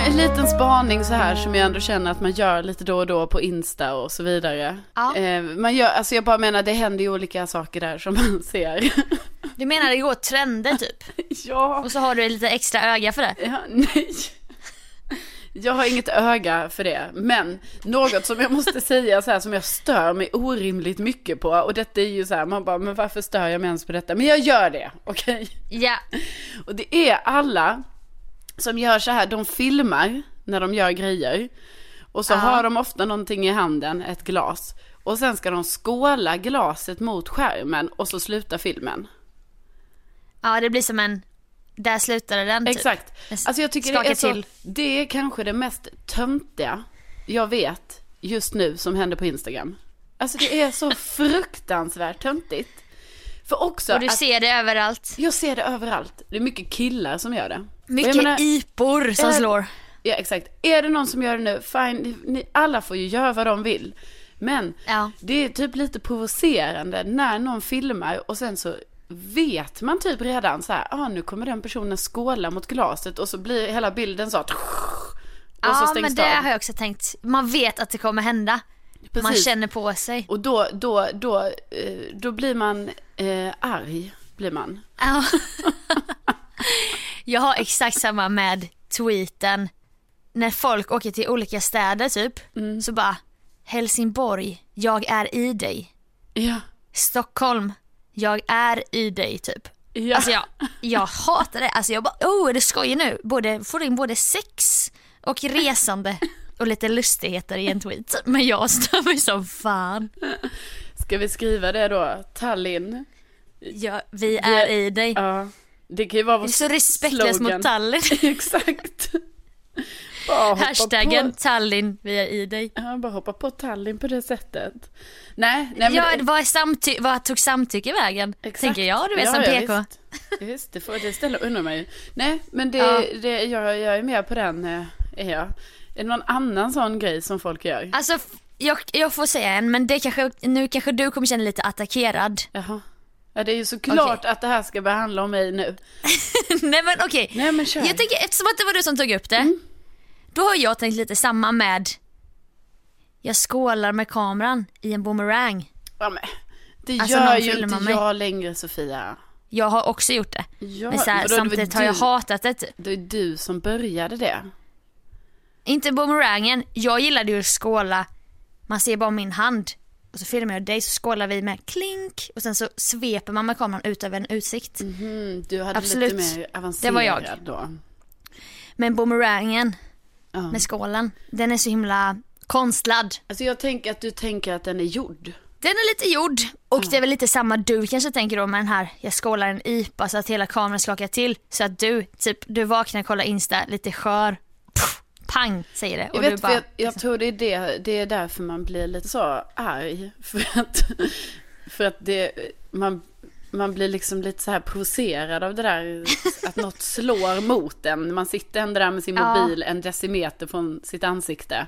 [SPEAKER 2] En liten spaning så här som jag ändå känner att man gör lite då och då på Insta och så vidare.
[SPEAKER 1] Ja.
[SPEAKER 2] Eh, man gör, alltså jag bara menar det händer ju olika saker där som man ser.
[SPEAKER 1] Du menar det går trender typ?
[SPEAKER 2] ja.
[SPEAKER 1] Och så har du lite extra öga för det?
[SPEAKER 2] Ja, nej. Jag har inget öga för det. Men något som jag måste säga så här som jag stör mig orimligt mycket på. Och detta är ju så här, man bara, men varför stör jag mig ens på detta? Men jag gör det, okej?
[SPEAKER 1] Ja.
[SPEAKER 2] Och det är alla som gör så här, de filmar när de gör grejer. Och så
[SPEAKER 1] Ja.
[SPEAKER 2] har de ofta någonting i handen, ett glas. Och sen ska de skåla glaset mot skärmen och så slutar filmen.
[SPEAKER 1] Ja det blir som en, där slutade den typ.
[SPEAKER 2] Exakt. Alltså jag tycker det är, så, det är kanske det mest töntiga jag vet just nu som händer på Instagram. Alltså det är så fruktansvärt töntigt. För också
[SPEAKER 1] Och du
[SPEAKER 2] att
[SPEAKER 1] ser det överallt.
[SPEAKER 2] jag ser det överallt. Det är mycket killar som gör det.
[SPEAKER 1] Mycket
[SPEAKER 2] menar-
[SPEAKER 1] ipor som
[SPEAKER 2] Är-
[SPEAKER 1] slår.
[SPEAKER 2] Ja exakt. Är det någon som gör det nu, fine, ni, alla får ju göra vad de vill. Men
[SPEAKER 1] Ja.
[SPEAKER 2] det är typ lite provocerande när någon filmar och sen så vet man typ redan så här, ah, nu kommer den personen skåla mot glaset och så blir hela bilden så att och så
[SPEAKER 1] Ja men det har jag också tänkt. Man vet att det kommer hända. Man
[SPEAKER 2] Precis.
[SPEAKER 1] känner på sig.
[SPEAKER 2] Och då, då, då, eh, då blir man eh, arg, blir man.
[SPEAKER 1] Ja. Jag har exakt samma med tweeten. När folk åker till olika städer typ.
[SPEAKER 2] Mm.
[SPEAKER 1] Så bara Helsingborg, jag är i dig.
[SPEAKER 2] Ja.
[SPEAKER 1] Stockholm, jag är i dig typ.
[SPEAKER 2] Ja.
[SPEAKER 1] Alltså jag, jag hatar det. Alltså jag bara, oh är det skoj nu? Både, får in både sex och resande och lite lustigheter i en tweet. Men jag stör mig som fan.
[SPEAKER 2] Ska vi skriva det då? Tallinn.
[SPEAKER 1] Ja, vi är i dig.
[SPEAKER 2] Ja. Det kan ju vara vår
[SPEAKER 1] Det är så respektlöst
[SPEAKER 2] slogan.
[SPEAKER 1] mot Tallinn.
[SPEAKER 2] Exakt.
[SPEAKER 1] Hashtaggen
[SPEAKER 2] på.
[SPEAKER 1] Tallinn, vi är i dig.
[SPEAKER 2] Ja, bara hoppa på Tallinn på det sättet. Nej, nej men...
[SPEAKER 1] Ja, vad, samty- vad tog samtycke vägen?
[SPEAKER 2] Exakt.
[SPEAKER 1] Tänker jag, du vet
[SPEAKER 2] Ja,
[SPEAKER 1] som
[SPEAKER 2] ja,
[SPEAKER 1] PK.
[SPEAKER 2] Visst, visst det, får, det ställer undrar mig. Nej, men det,
[SPEAKER 1] Ja.
[SPEAKER 2] det, jag, jag är med på den, eh, är jag. Är det någon annan sån grej som folk gör?
[SPEAKER 1] Alltså, jag, jag får säga en, men det kanske, nu kanske du kommer känna dig lite attackerad.
[SPEAKER 2] Jaha. Ja, det är ju såklart att det här ska behandla om mig nu.
[SPEAKER 1] Nej men okej.
[SPEAKER 2] Kör.
[SPEAKER 1] Jag tänker, eftersom att det var du som tog upp det.
[SPEAKER 2] Mm.
[SPEAKER 1] Då har jag tänkt lite samma med Jag skålar med kameran i en boomerang.
[SPEAKER 2] Ja, men, det
[SPEAKER 1] Alltså,
[SPEAKER 2] gör ju inte
[SPEAKER 1] mig.
[SPEAKER 2] jag längre, Sofia.
[SPEAKER 1] Jag har också gjort det.
[SPEAKER 2] Ja,
[SPEAKER 1] men så här,
[SPEAKER 2] var
[SPEAKER 1] samtidigt har jag
[SPEAKER 2] du-
[SPEAKER 1] hatat det. typ.
[SPEAKER 2] Det är du som började det.
[SPEAKER 1] Inte boomerangen, jag gillade ju att skåla. Man ser bara min hand. Och så filmar jag dig så skålar vi med klink och sen så sveper man med kameran ut över en utsikt.
[SPEAKER 2] Mm, du hade
[SPEAKER 1] Absolut.
[SPEAKER 2] lite mer avancerad
[SPEAKER 1] Det var jag.
[SPEAKER 2] då.
[SPEAKER 1] Men boomerangen
[SPEAKER 2] Ja.
[SPEAKER 1] med skålen, den är så himla konstlad.
[SPEAKER 2] Alltså jag tänker att du tänker att den är gjord.
[SPEAKER 1] Den är lite gjord och det är väl lite samma du kanske tänker då med den här, jag skålar en IPA så att hela kameran skakar till. Så att du, typ, du vaknar, kollar Insta, lite skör, pang säger det.
[SPEAKER 2] Jag
[SPEAKER 1] Och
[SPEAKER 2] vet,
[SPEAKER 1] du bara,
[SPEAKER 2] jag, jag tror det är, det, det är därför man blir lite så arg. För att, för att det, man, man blir liksom lite så här provocerad av det där att något slår mot en. Man sitter ändå där med sin
[SPEAKER 1] Ja.
[SPEAKER 2] mobil en decimeter från sitt ansikte.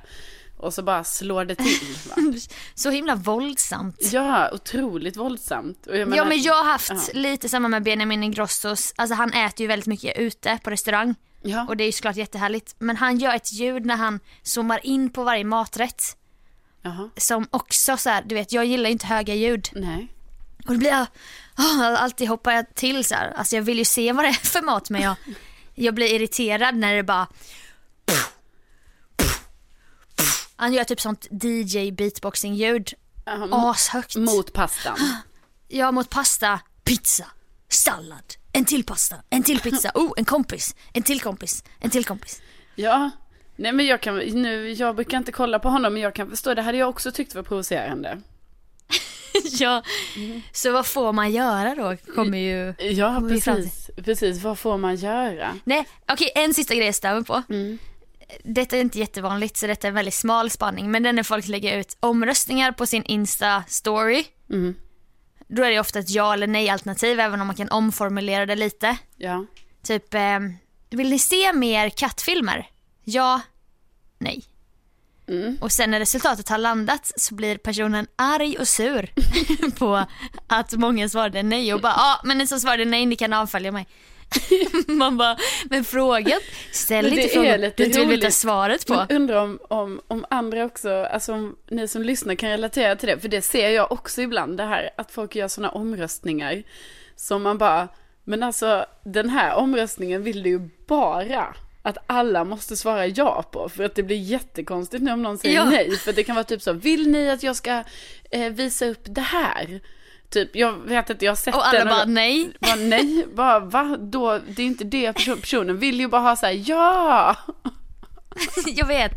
[SPEAKER 2] och så bara slår det till. Va?
[SPEAKER 1] Så himla våldsamt.
[SPEAKER 2] Ja, otroligt våldsamt. Jag
[SPEAKER 1] Ja
[SPEAKER 2] menar-
[SPEAKER 1] men jag har haft
[SPEAKER 2] Ja.
[SPEAKER 1] lite samma med Benjamin Ingrossos, alltså han äter ju väldigt mycket ute på restaurang
[SPEAKER 2] Ja,
[SPEAKER 1] och det är ju såklart jättehärligt. Men han gör ett ljud när han zoomar in på varje maträtt
[SPEAKER 2] jaha,
[SPEAKER 1] som också så här, du vet jag gillar ju inte höga ljud.
[SPEAKER 2] nej.
[SPEAKER 1] Och då blir jag, alltid hoppar jag till så här. alltså jag vill ju se vad det är för mat men jag, jag blir irriterad när det bara han gör typ sånt DJ beatboxing ljud, ashögt.
[SPEAKER 2] mot pastan.
[SPEAKER 1] Ja, mot pasta, pizza, sallad, en till pasta, en till pizza, oh, en kompis, en till kompis, en till kompis.
[SPEAKER 2] Ja, nej men jag kan, nu, jag brukar inte kolla på honom men jag kan förstå, det hade jag också tyckt var provocerande.
[SPEAKER 1] ja, så vad får man göra då? Kommer ju...
[SPEAKER 2] Ja,
[SPEAKER 1] Kommer
[SPEAKER 2] precis, precis, vad får man göra?
[SPEAKER 1] Nej, okej, en sista grej jag mig på.
[SPEAKER 2] Mm.
[SPEAKER 1] Detta är inte jättevanligt så detta är en väldigt smal spaning men den är folk lägger ut omröstningar på sin Insta-story.
[SPEAKER 2] Mm.
[SPEAKER 1] Då är det ofta ett ja eller nej alternativ även om man kan omformulera det lite.
[SPEAKER 2] Ja,
[SPEAKER 1] Typ, eh, vill ni se mer kattfilmer? Ja, nej.
[SPEAKER 2] Mm.
[SPEAKER 1] Och sen när resultatet har landat så blir personen arg och sur på att många svarade nej och bara ja men ni som svarade nej ni kan avfölja mig. Man bara, men frågan, ställ
[SPEAKER 2] Men
[SPEAKER 1] inte frågan
[SPEAKER 2] lite
[SPEAKER 1] du vill veta svaret på.
[SPEAKER 2] men undrar om, om, om andra också, alltså om ni som lyssnar kan relatera till det, för det ser jag också ibland det här att folk gör sådana omröstningar som man bara, men alltså den här omröstningen vill du ju bara att alla måste svara ja på, för att det blir jättekonstigt nu om någon säger
[SPEAKER 1] Ja.
[SPEAKER 2] nej, för det kan vara typ så, vill ni att jag ska eh, visa upp det här? Typ, jag vet inte, jag har sett
[SPEAKER 1] Och alla
[SPEAKER 2] den
[SPEAKER 1] bara nej.
[SPEAKER 2] bara, nej, bara va? Då, det är inte det person- personen vill ju bara ha så här, ja!
[SPEAKER 1] Jag vet.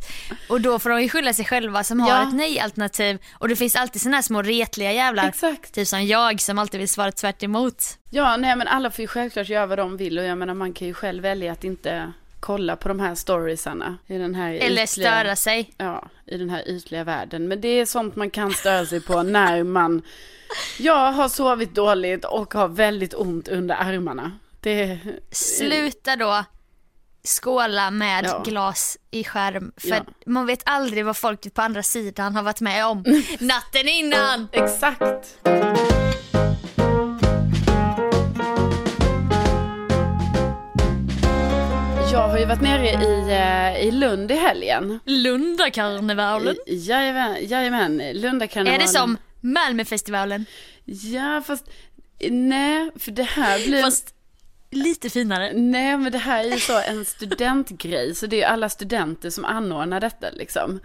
[SPEAKER 1] Och då får de ju skylla sig själva som har
[SPEAKER 2] Ja.
[SPEAKER 1] ett nej-alternativ. Och det finns alltid såna här små retliga jävlar.
[SPEAKER 2] Exakt.
[SPEAKER 1] Typ som jag som alltid vill svara tvärt emot.
[SPEAKER 2] Ja, nej men alla får ju självklart göra vad de vill och jag menar man kan ju själv välja att inte kolla på de här storiesarna i den här
[SPEAKER 1] Eller
[SPEAKER 2] ytliga,
[SPEAKER 1] störa sig.
[SPEAKER 2] Ja, i den här ytliga världen. Men det är sånt man kan störa sig på när man, ja, har sovit dåligt och har väldigt ont under armarna. Det,
[SPEAKER 1] Sluta då skåla med
[SPEAKER 2] Ja.
[SPEAKER 1] glas i skärm. För
[SPEAKER 2] Ja.
[SPEAKER 1] man vet aldrig vad folk på andra sidan har varit med om natten innan.
[SPEAKER 2] exakt. Har ju varit nere i, eh, i Lund i helgen.
[SPEAKER 1] Lundakarnevalen.
[SPEAKER 2] Jajamän, jajamän.
[SPEAKER 1] Är
[SPEAKER 2] Lundakarnevalen.
[SPEAKER 1] det som Malmöfestivalen?
[SPEAKER 2] Ja, fast nej, för det här blir...
[SPEAKER 1] Fast lite finare.
[SPEAKER 2] Nej, men det här är ju så en studentgrej, så det är alla studenter som anordnar detta liksom.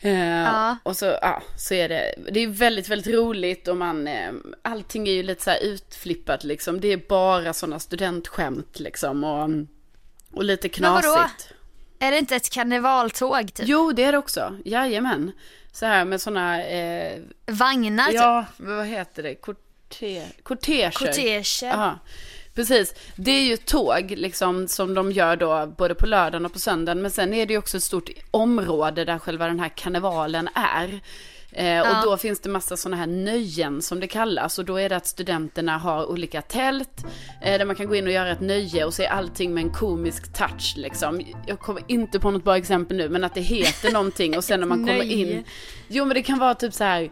[SPEAKER 2] Eh,
[SPEAKER 1] Ja.
[SPEAKER 2] Och så, ja, så är det, det är väldigt, väldigt roligt och man, eh, allting är ju lite så här utflippat liksom. Det är bara sådana studentskämt liksom och, och lite
[SPEAKER 1] Men vadå?
[SPEAKER 2] knasigt.
[SPEAKER 1] Är det inte ett karnevaltåg typ?
[SPEAKER 2] Jo, det är det också, jajamän. Så här med sådana, eh,
[SPEAKER 1] Vagnar typ?
[SPEAKER 2] ja, vad heter det, korte, korteger.
[SPEAKER 1] Korteger?
[SPEAKER 2] Ja, precis. Det är ju tåg liksom som de gör då både på lördagen och på söndagen. Men sen är det ju också ett stort område där själva den här karnevalen är. Eh,
[SPEAKER 1] Ja.
[SPEAKER 2] Och då finns det massa sådana här nöjen som det kallas. Och då är det att studenterna har olika tält eh, där man kan gå in och göra ett nöje och se allting med en komisk touch liksom. Jag kommer inte på något bra exempel nu men att det heter någonting och sen när man kommer in. Jo men det kan vara typ så här.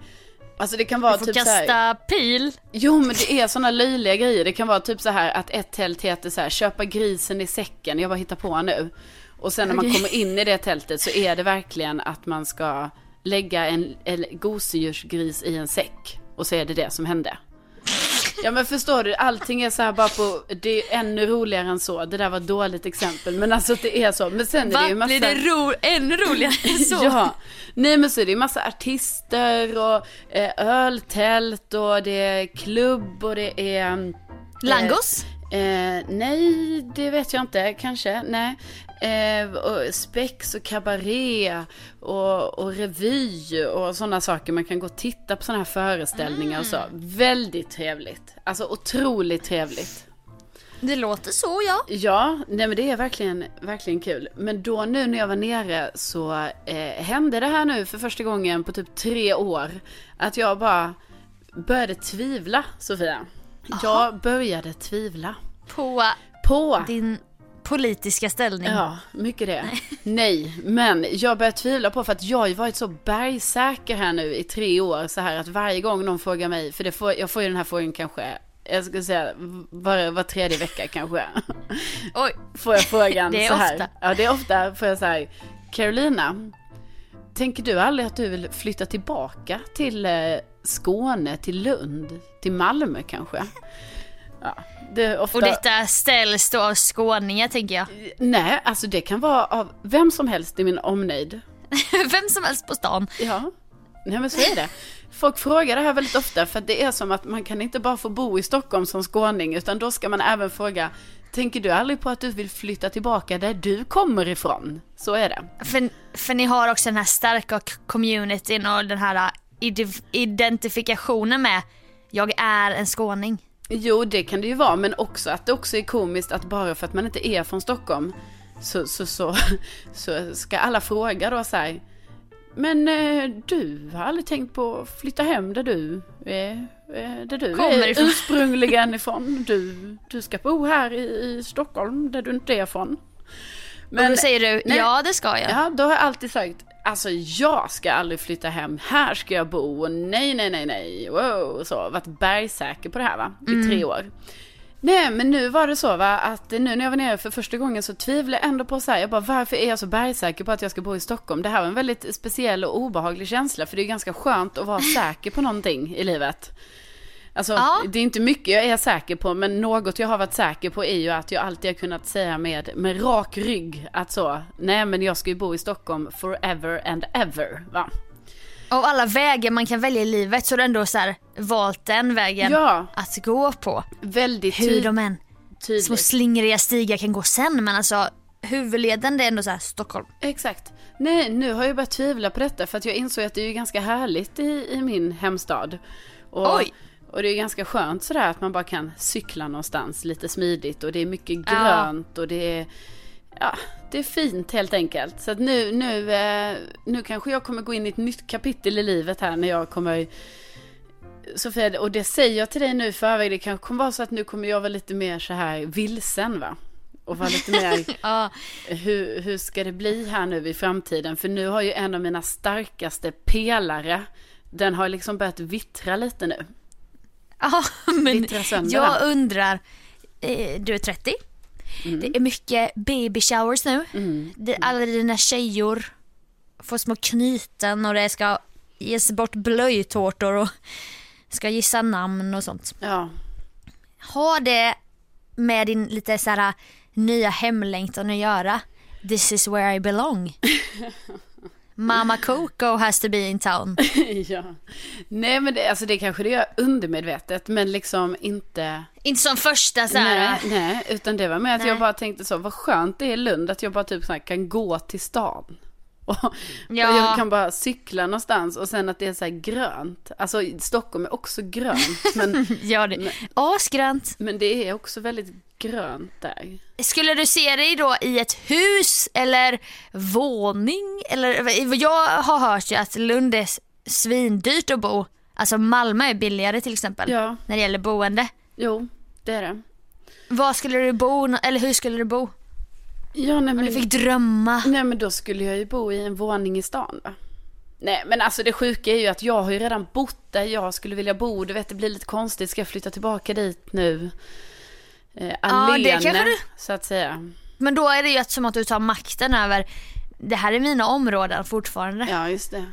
[SPEAKER 2] Alltså det kan vara
[SPEAKER 1] Du får
[SPEAKER 2] typ så här.
[SPEAKER 1] kasta pil.
[SPEAKER 2] Jo men det är sådana löjliga grejer. Det kan vara typ så här att ett tält heter så här, köpa grisen i säcken. Jag bara hittar på nu. Och sen när man
[SPEAKER 1] Okej.
[SPEAKER 2] kommer in i det tältet så är det verkligen att man ska lägga en, en gosedjursgris i en säck. Och så är det det som hände. Ja men förstår du, allting är så här bara på, det är ännu roligare än så. Det där var ett dåligt exempel men alltså det är så. Men sen är det
[SPEAKER 1] Va?
[SPEAKER 2] ju massa...
[SPEAKER 1] Blir det ro- ännu roligare än så?
[SPEAKER 2] Ja, nej men så är det ju massa artister och eh, öltält och det är klubb och det är... mm,
[SPEAKER 1] Langos?
[SPEAKER 2] Eh, nej, det vet jag inte, kanske, nej. Eh, och spex och kabaré och, och revy och sådana saker. Man kan gå och titta på sådana här föreställningar och så. Väldigt trevligt. Alltså otroligt trevligt.
[SPEAKER 1] Det låter så ja.
[SPEAKER 2] Ja, nej men det är verkligen, verkligen kul. Men då nu när jag var nere så eh, hände det här nu för första gången på typ tre år. Att jag bara började tvivla, Sofia. Jag började tvivla.
[SPEAKER 1] På
[SPEAKER 2] På,
[SPEAKER 1] din politiska ställning.
[SPEAKER 2] Ja, mycket det. Nej, men jag börjar tvivla på för att jag har ju varit så bergsäker här nu i tre år så här att varje gång någon frågar mig, för det får, jag får ju den här frågan kanske, jag skulle säga var, var tredje vecka kanske.
[SPEAKER 1] Oj.
[SPEAKER 2] Får jag frågan
[SPEAKER 1] Det är
[SPEAKER 2] så här.
[SPEAKER 1] ofta.
[SPEAKER 2] Ja, det är ofta. Får jag säga, Carolina, tänker du aldrig att du vill flytta tillbaka till eh, Skåne, till Lund, till Malmö kanske? Ja, det ofta...
[SPEAKER 1] Och detta ställs då av skåningar tänker jag.
[SPEAKER 2] Nej, alltså det kan vara av vem som helst i min omnejd.
[SPEAKER 1] Vem som helst på stan.
[SPEAKER 2] Ja, nej men så är det. Folk frågar det här väldigt ofta för det är som att man kan inte bara få bo i Stockholm som skåning utan då ska man även fråga Tänker du aldrig på att du vill flytta tillbaka där du kommer ifrån? Så är det.
[SPEAKER 1] För, för ni har också den här starka communityn och den här ide- identifikationen med jag är en skåning.
[SPEAKER 2] Jo, det kan det ju vara, men också att det också är komiskt att bara för att man inte är från Stockholm så, så, så, så ska alla fråga då så här. Men eh, du har aldrig tänkt på att flytta hem där du är, eh, där du
[SPEAKER 1] Kommer
[SPEAKER 2] är
[SPEAKER 1] ifrån.
[SPEAKER 2] ursprungligen ifrån. Du, du ska bo här i, i Stockholm där du inte är från.
[SPEAKER 1] Och då säger du
[SPEAKER 2] nej.
[SPEAKER 1] ja det ska jag.
[SPEAKER 2] Ja, då har jag alltid sagt, alltså jag ska aldrig flytta hem, här ska jag bo, och nej, nej, nej, nej, wow, så, varit bergsäker på det här va, i tre år. Nej, men nu var det så va, att nu när jag var nere för första gången så tvivlade jag ändå på så här, jag bara varför är jag så bergsäker på att jag ska bo i Stockholm? Det här var en väldigt speciell och obehaglig känsla, för det är ganska skönt att vara säker på någonting i livet. Alltså,
[SPEAKER 1] Ja.
[SPEAKER 2] det är inte mycket jag är säker på, men något jag har varit säker på är ju att jag alltid har kunnat säga med, med rak rygg att så, nej men jag ska ju bo i Stockholm forever and ever, va?
[SPEAKER 1] Av alla vägar man kan välja i livet så har du ändå så här, valt den vägen
[SPEAKER 2] Ja,
[SPEAKER 1] att gå på.
[SPEAKER 2] väldigt
[SPEAKER 1] Hur de än små
[SPEAKER 2] tydligt.
[SPEAKER 1] slingriga stigar kan gå sen men alltså huvudleden det är ändå så här Stockholm.
[SPEAKER 2] Exakt. Nej, nu har jag börjat tvivla på detta för att jag insåg att det är ju ganska härligt i, i min hemstad. Och,
[SPEAKER 1] Oj.
[SPEAKER 2] Och det är ganska skönt sådär att man bara kan cykla någonstans lite smidigt och det är mycket
[SPEAKER 1] Ja.
[SPEAKER 2] grönt och det är Ja, det är fint helt enkelt. Så att nu, nu, eh, nu kanske jag kommer gå in i ett nytt kapitel i livet här när jag kommer Sofia, och det säger jag till dig nu förväg, det kanske kommer vara så att nu kommer jag vara lite mer så här vilsen va? Och vara lite mer
[SPEAKER 1] Ja,
[SPEAKER 2] hur, hur ska det bli här nu i framtiden? För nu har ju en av mina starkaste pelare, den har liksom börjat vittra lite nu.
[SPEAKER 1] Ja men jag undrar, eh, du är 30.
[SPEAKER 2] Mm.
[SPEAKER 1] Det är mycket baby showers nu. Det, alla dina tjejor får små knyten och det ska ges bort blöjtårtor och ska gissa namn och sånt.
[SPEAKER 2] Ja,
[SPEAKER 1] Har det med din lite så här nya hemlängtan att göra? This is where I belong. Mama Coco has to be in town.
[SPEAKER 2] ja. Nej men det, alltså det kanske det gör undermedvetet, men liksom inte...
[SPEAKER 1] Inte som första så här.
[SPEAKER 2] Nej, nej, utan det var med att
[SPEAKER 1] Nej.
[SPEAKER 2] jag bara tänkte så, vad skönt det är i Lund att jag bara typ så här kan gå till stan. Och,
[SPEAKER 1] Ja.
[SPEAKER 2] jag kan bara cykla någonstans och sen att det är så grönt. Alltså Stockholm är också grönt, men,
[SPEAKER 1] Ja, det. Asgrönt.
[SPEAKER 2] men det är också väldigt grönt där.
[SPEAKER 1] Skulle du se dig då i ett hus eller våning? Eller, jag har hört ju att Lund är svindyrt att bo. Alltså Malmö är billigare till exempel
[SPEAKER 2] Ja,
[SPEAKER 1] när det gäller boende.
[SPEAKER 2] jo, det är det.
[SPEAKER 1] Var skulle du bo eller hur skulle du bo?
[SPEAKER 2] Ja, nej,
[SPEAKER 1] Om du
[SPEAKER 2] men,
[SPEAKER 1] fick drömma.
[SPEAKER 2] nej men då skulle jag ju bo i en våning i stan va. Nej men alltså det sjuka är ju att jag har ju redan bott där jag skulle vilja bo. Du vet det blir lite konstigt, ska jag flytta tillbaka dit nu? Eh,
[SPEAKER 1] det
[SPEAKER 2] alene,
[SPEAKER 1] kanske du-
[SPEAKER 2] så att säga.
[SPEAKER 1] Men då är det ju som att du tar makten över, det här är mina områden fortfarande.
[SPEAKER 2] Ja, just det.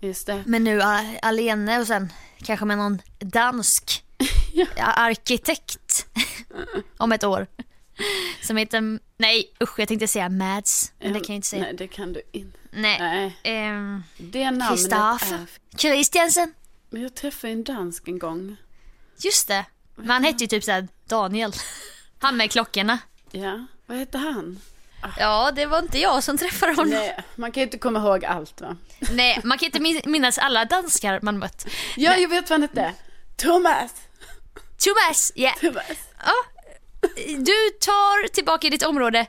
[SPEAKER 2] Just det.
[SPEAKER 1] Men nu alene och sen kanske med någon dansk arkitekt om ett år. Som heter, nej usch jag tänkte säga Mads, men det kan jag inte säga.
[SPEAKER 2] Nej, det kan du inte.
[SPEAKER 1] Nej.
[SPEAKER 2] Nej,
[SPEAKER 1] Ehm,
[SPEAKER 2] det namnet är...
[SPEAKER 1] Christiansen,
[SPEAKER 2] Men jag träffade en dansk en gång.
[SPEAKER 1] just det. Men han hette ju typ såhär Daniel. Han med klockorna.
[SPEAKER 2] Ja, vad hette han?
[SPEAKER 1] Ja, det var inte jag som träffade honom. Nej,
[SPEAKER 2] Nej, man kan ju inte komma ihåg allt va?
[SPEAKER 1] man kan inte min- minnas alla danskar man mött.
[SPEAKER 2] Ja, jag vet vad han hette. Thomas!
[SPEAKER 1] Thomas, ja.
[SPEAKER 2] Thomas.
[SPEAKER 1] ja. Du tar tillbaka ditt område.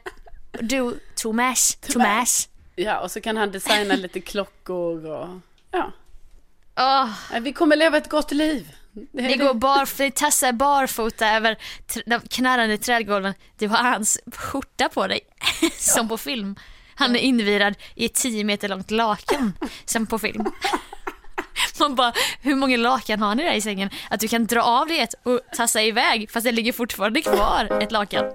[SPEAKER 1] Du, Thomas, Thomas.
[SPEAKER 2] Ja, och så kan han designa lite klockor och... Ja, Nej, vi kommer leva ett gott liv.
[SPEAKER 1] Ni går barf ni tassar barfota över de knarrande trädgolven. Du har hans skjorta på dig, som på film. Han är invirad i ett 10 meter långt lakan, som på film. Man bara, hur många lakan har ni där i sängen? Att du kan dra av det ett och tassa iväg fast det ligger fortfarande kvar ett lakan.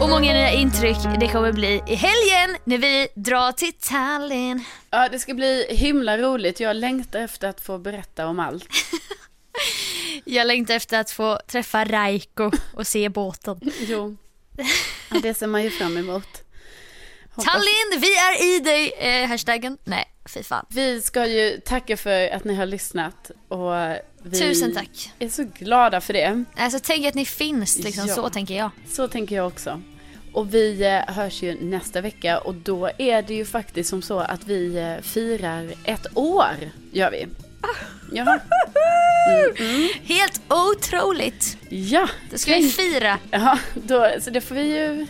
[SPEAKER 1] Och många nya intryck det kommer bli i helgen när vi drar till Tallinn.
[SPEAKER 2] Ja, det ska bli himla roligt. Jag längtar efter att få berätta om allt.
[SPEAKER 1] Jag längtar efter att få träffa Raiko och se båten.
[SPEAKER 2] Jo, ja, det ser man ju fram emot. Hoppas-
[SPEAKER 1] Tallinn, vi är i dig! Eh, hashtaggen. Nej, fy fan.
[SPEAKER 2] Vi ska ju tacka för att ni har lyssnat och vi
[SPEAKER 1] Tusen tack.
[SPEAKER 2] är så glada för det.
[SPEAKER 1] Alltså tänk att ni finns liksom,
[SPEAKER 2] Ja.
[SPEAKER 1] så tänker jag.
[SPEAKER 2] Så tänker jag också. Och vi eh, hörs ju nästa vecka och då är det ju faktiskt som så att vi eh, firar ett år, gör vi. Ja,
[SPEAKER 1] Helt otroligt.
[SPEAKER 2] ja.
[SPEAKER 1] Då ska vi fira.
[SPEAKER 2] Ja, då, så det får vi ju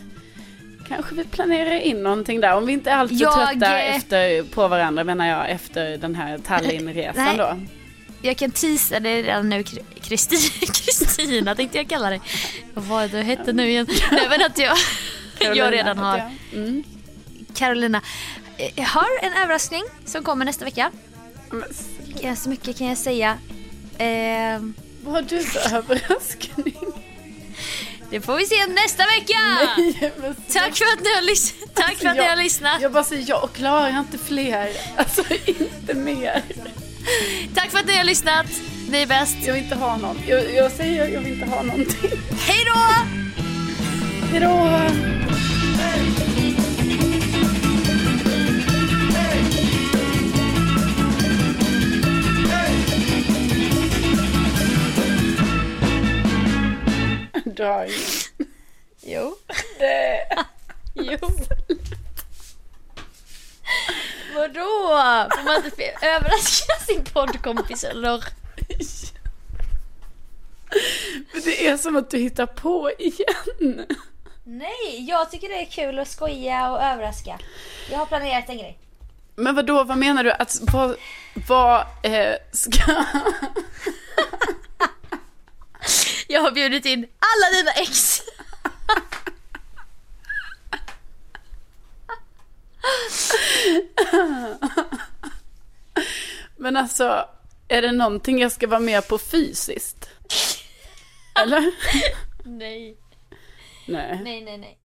[SPEAKER 2] kanske vi planerar in någonting där. Om vi inte är alltför
[SPEAKER 1] Jag,
[SPEAKER 2] trötta
[SPEAKER 1] eh,
[SPEAKER 2] efter, på varandra menar jag efter den här Tallinnresan
[SPEAKER 1] Nej.
[SPEAKER 2] då.
[SPEAKER 1] Jag kan teasa det redan nu. Kri- Kristi- Kristina tänkte jag kalla dig. Vad du hette nu igen? Nej men att jag, jag redan har.
[SPEAKER 2] Ja. Mm.
[SPEAKER 1] Carolina. eh, Jag har en överraskning som kommer nästa vecka. Ganska mycket kan jag säga. Eh,
[SPEAKER 2] vad har du för överraskning?
[SPEAKER 1] Det får vi se nästa vecka!
[SPEAKER 2] Nej, men
[SPEAKER 1] Tack för att ni har, lys- Tack för att ni
[SPEAKER 2] jag-
[SPEAKER 1] har lyssnat.
[SPEAKER 2] Jag bara säger, jag klarar inte fler. Alltså inte mer.
[SPEAKER 1] Tack för att ni har lyssnat. Ni är bäst.
[SPEAKER 2] Jag vill inte ha någon. Jag, jag säger, jag vill inte ha någonting.
[SPEAKER 1] Hej då!
[SPEAKER 2] Hejdå! Du har.
[SPEAKER 1] Jo.
[SPEAKER 2] Det.
[SPEAKER 1] Jo. Vadå? Får man inte överraska sin poddkompis eller?
[SPEAKER 2] Men det är som att du hittar på igen.
[SPEAKER 1] Nej, jag tycker det är kul att skoja och överraska. Jag har planerat en grej.
[SPEAKER 2] Men vad då? vad menar du? Att vad, vad eh, ska...
[SPEAKER 1] Jag har bjudit in alla dina ex.
[SPEAKER 2] Men alltså, är det någonting jag ska vara med på fysiskt? Eller?
[SPEAKER 1] Nej,
[SPEAKER 2] Nej.
[SPEAKER 1] nej, nej, nej.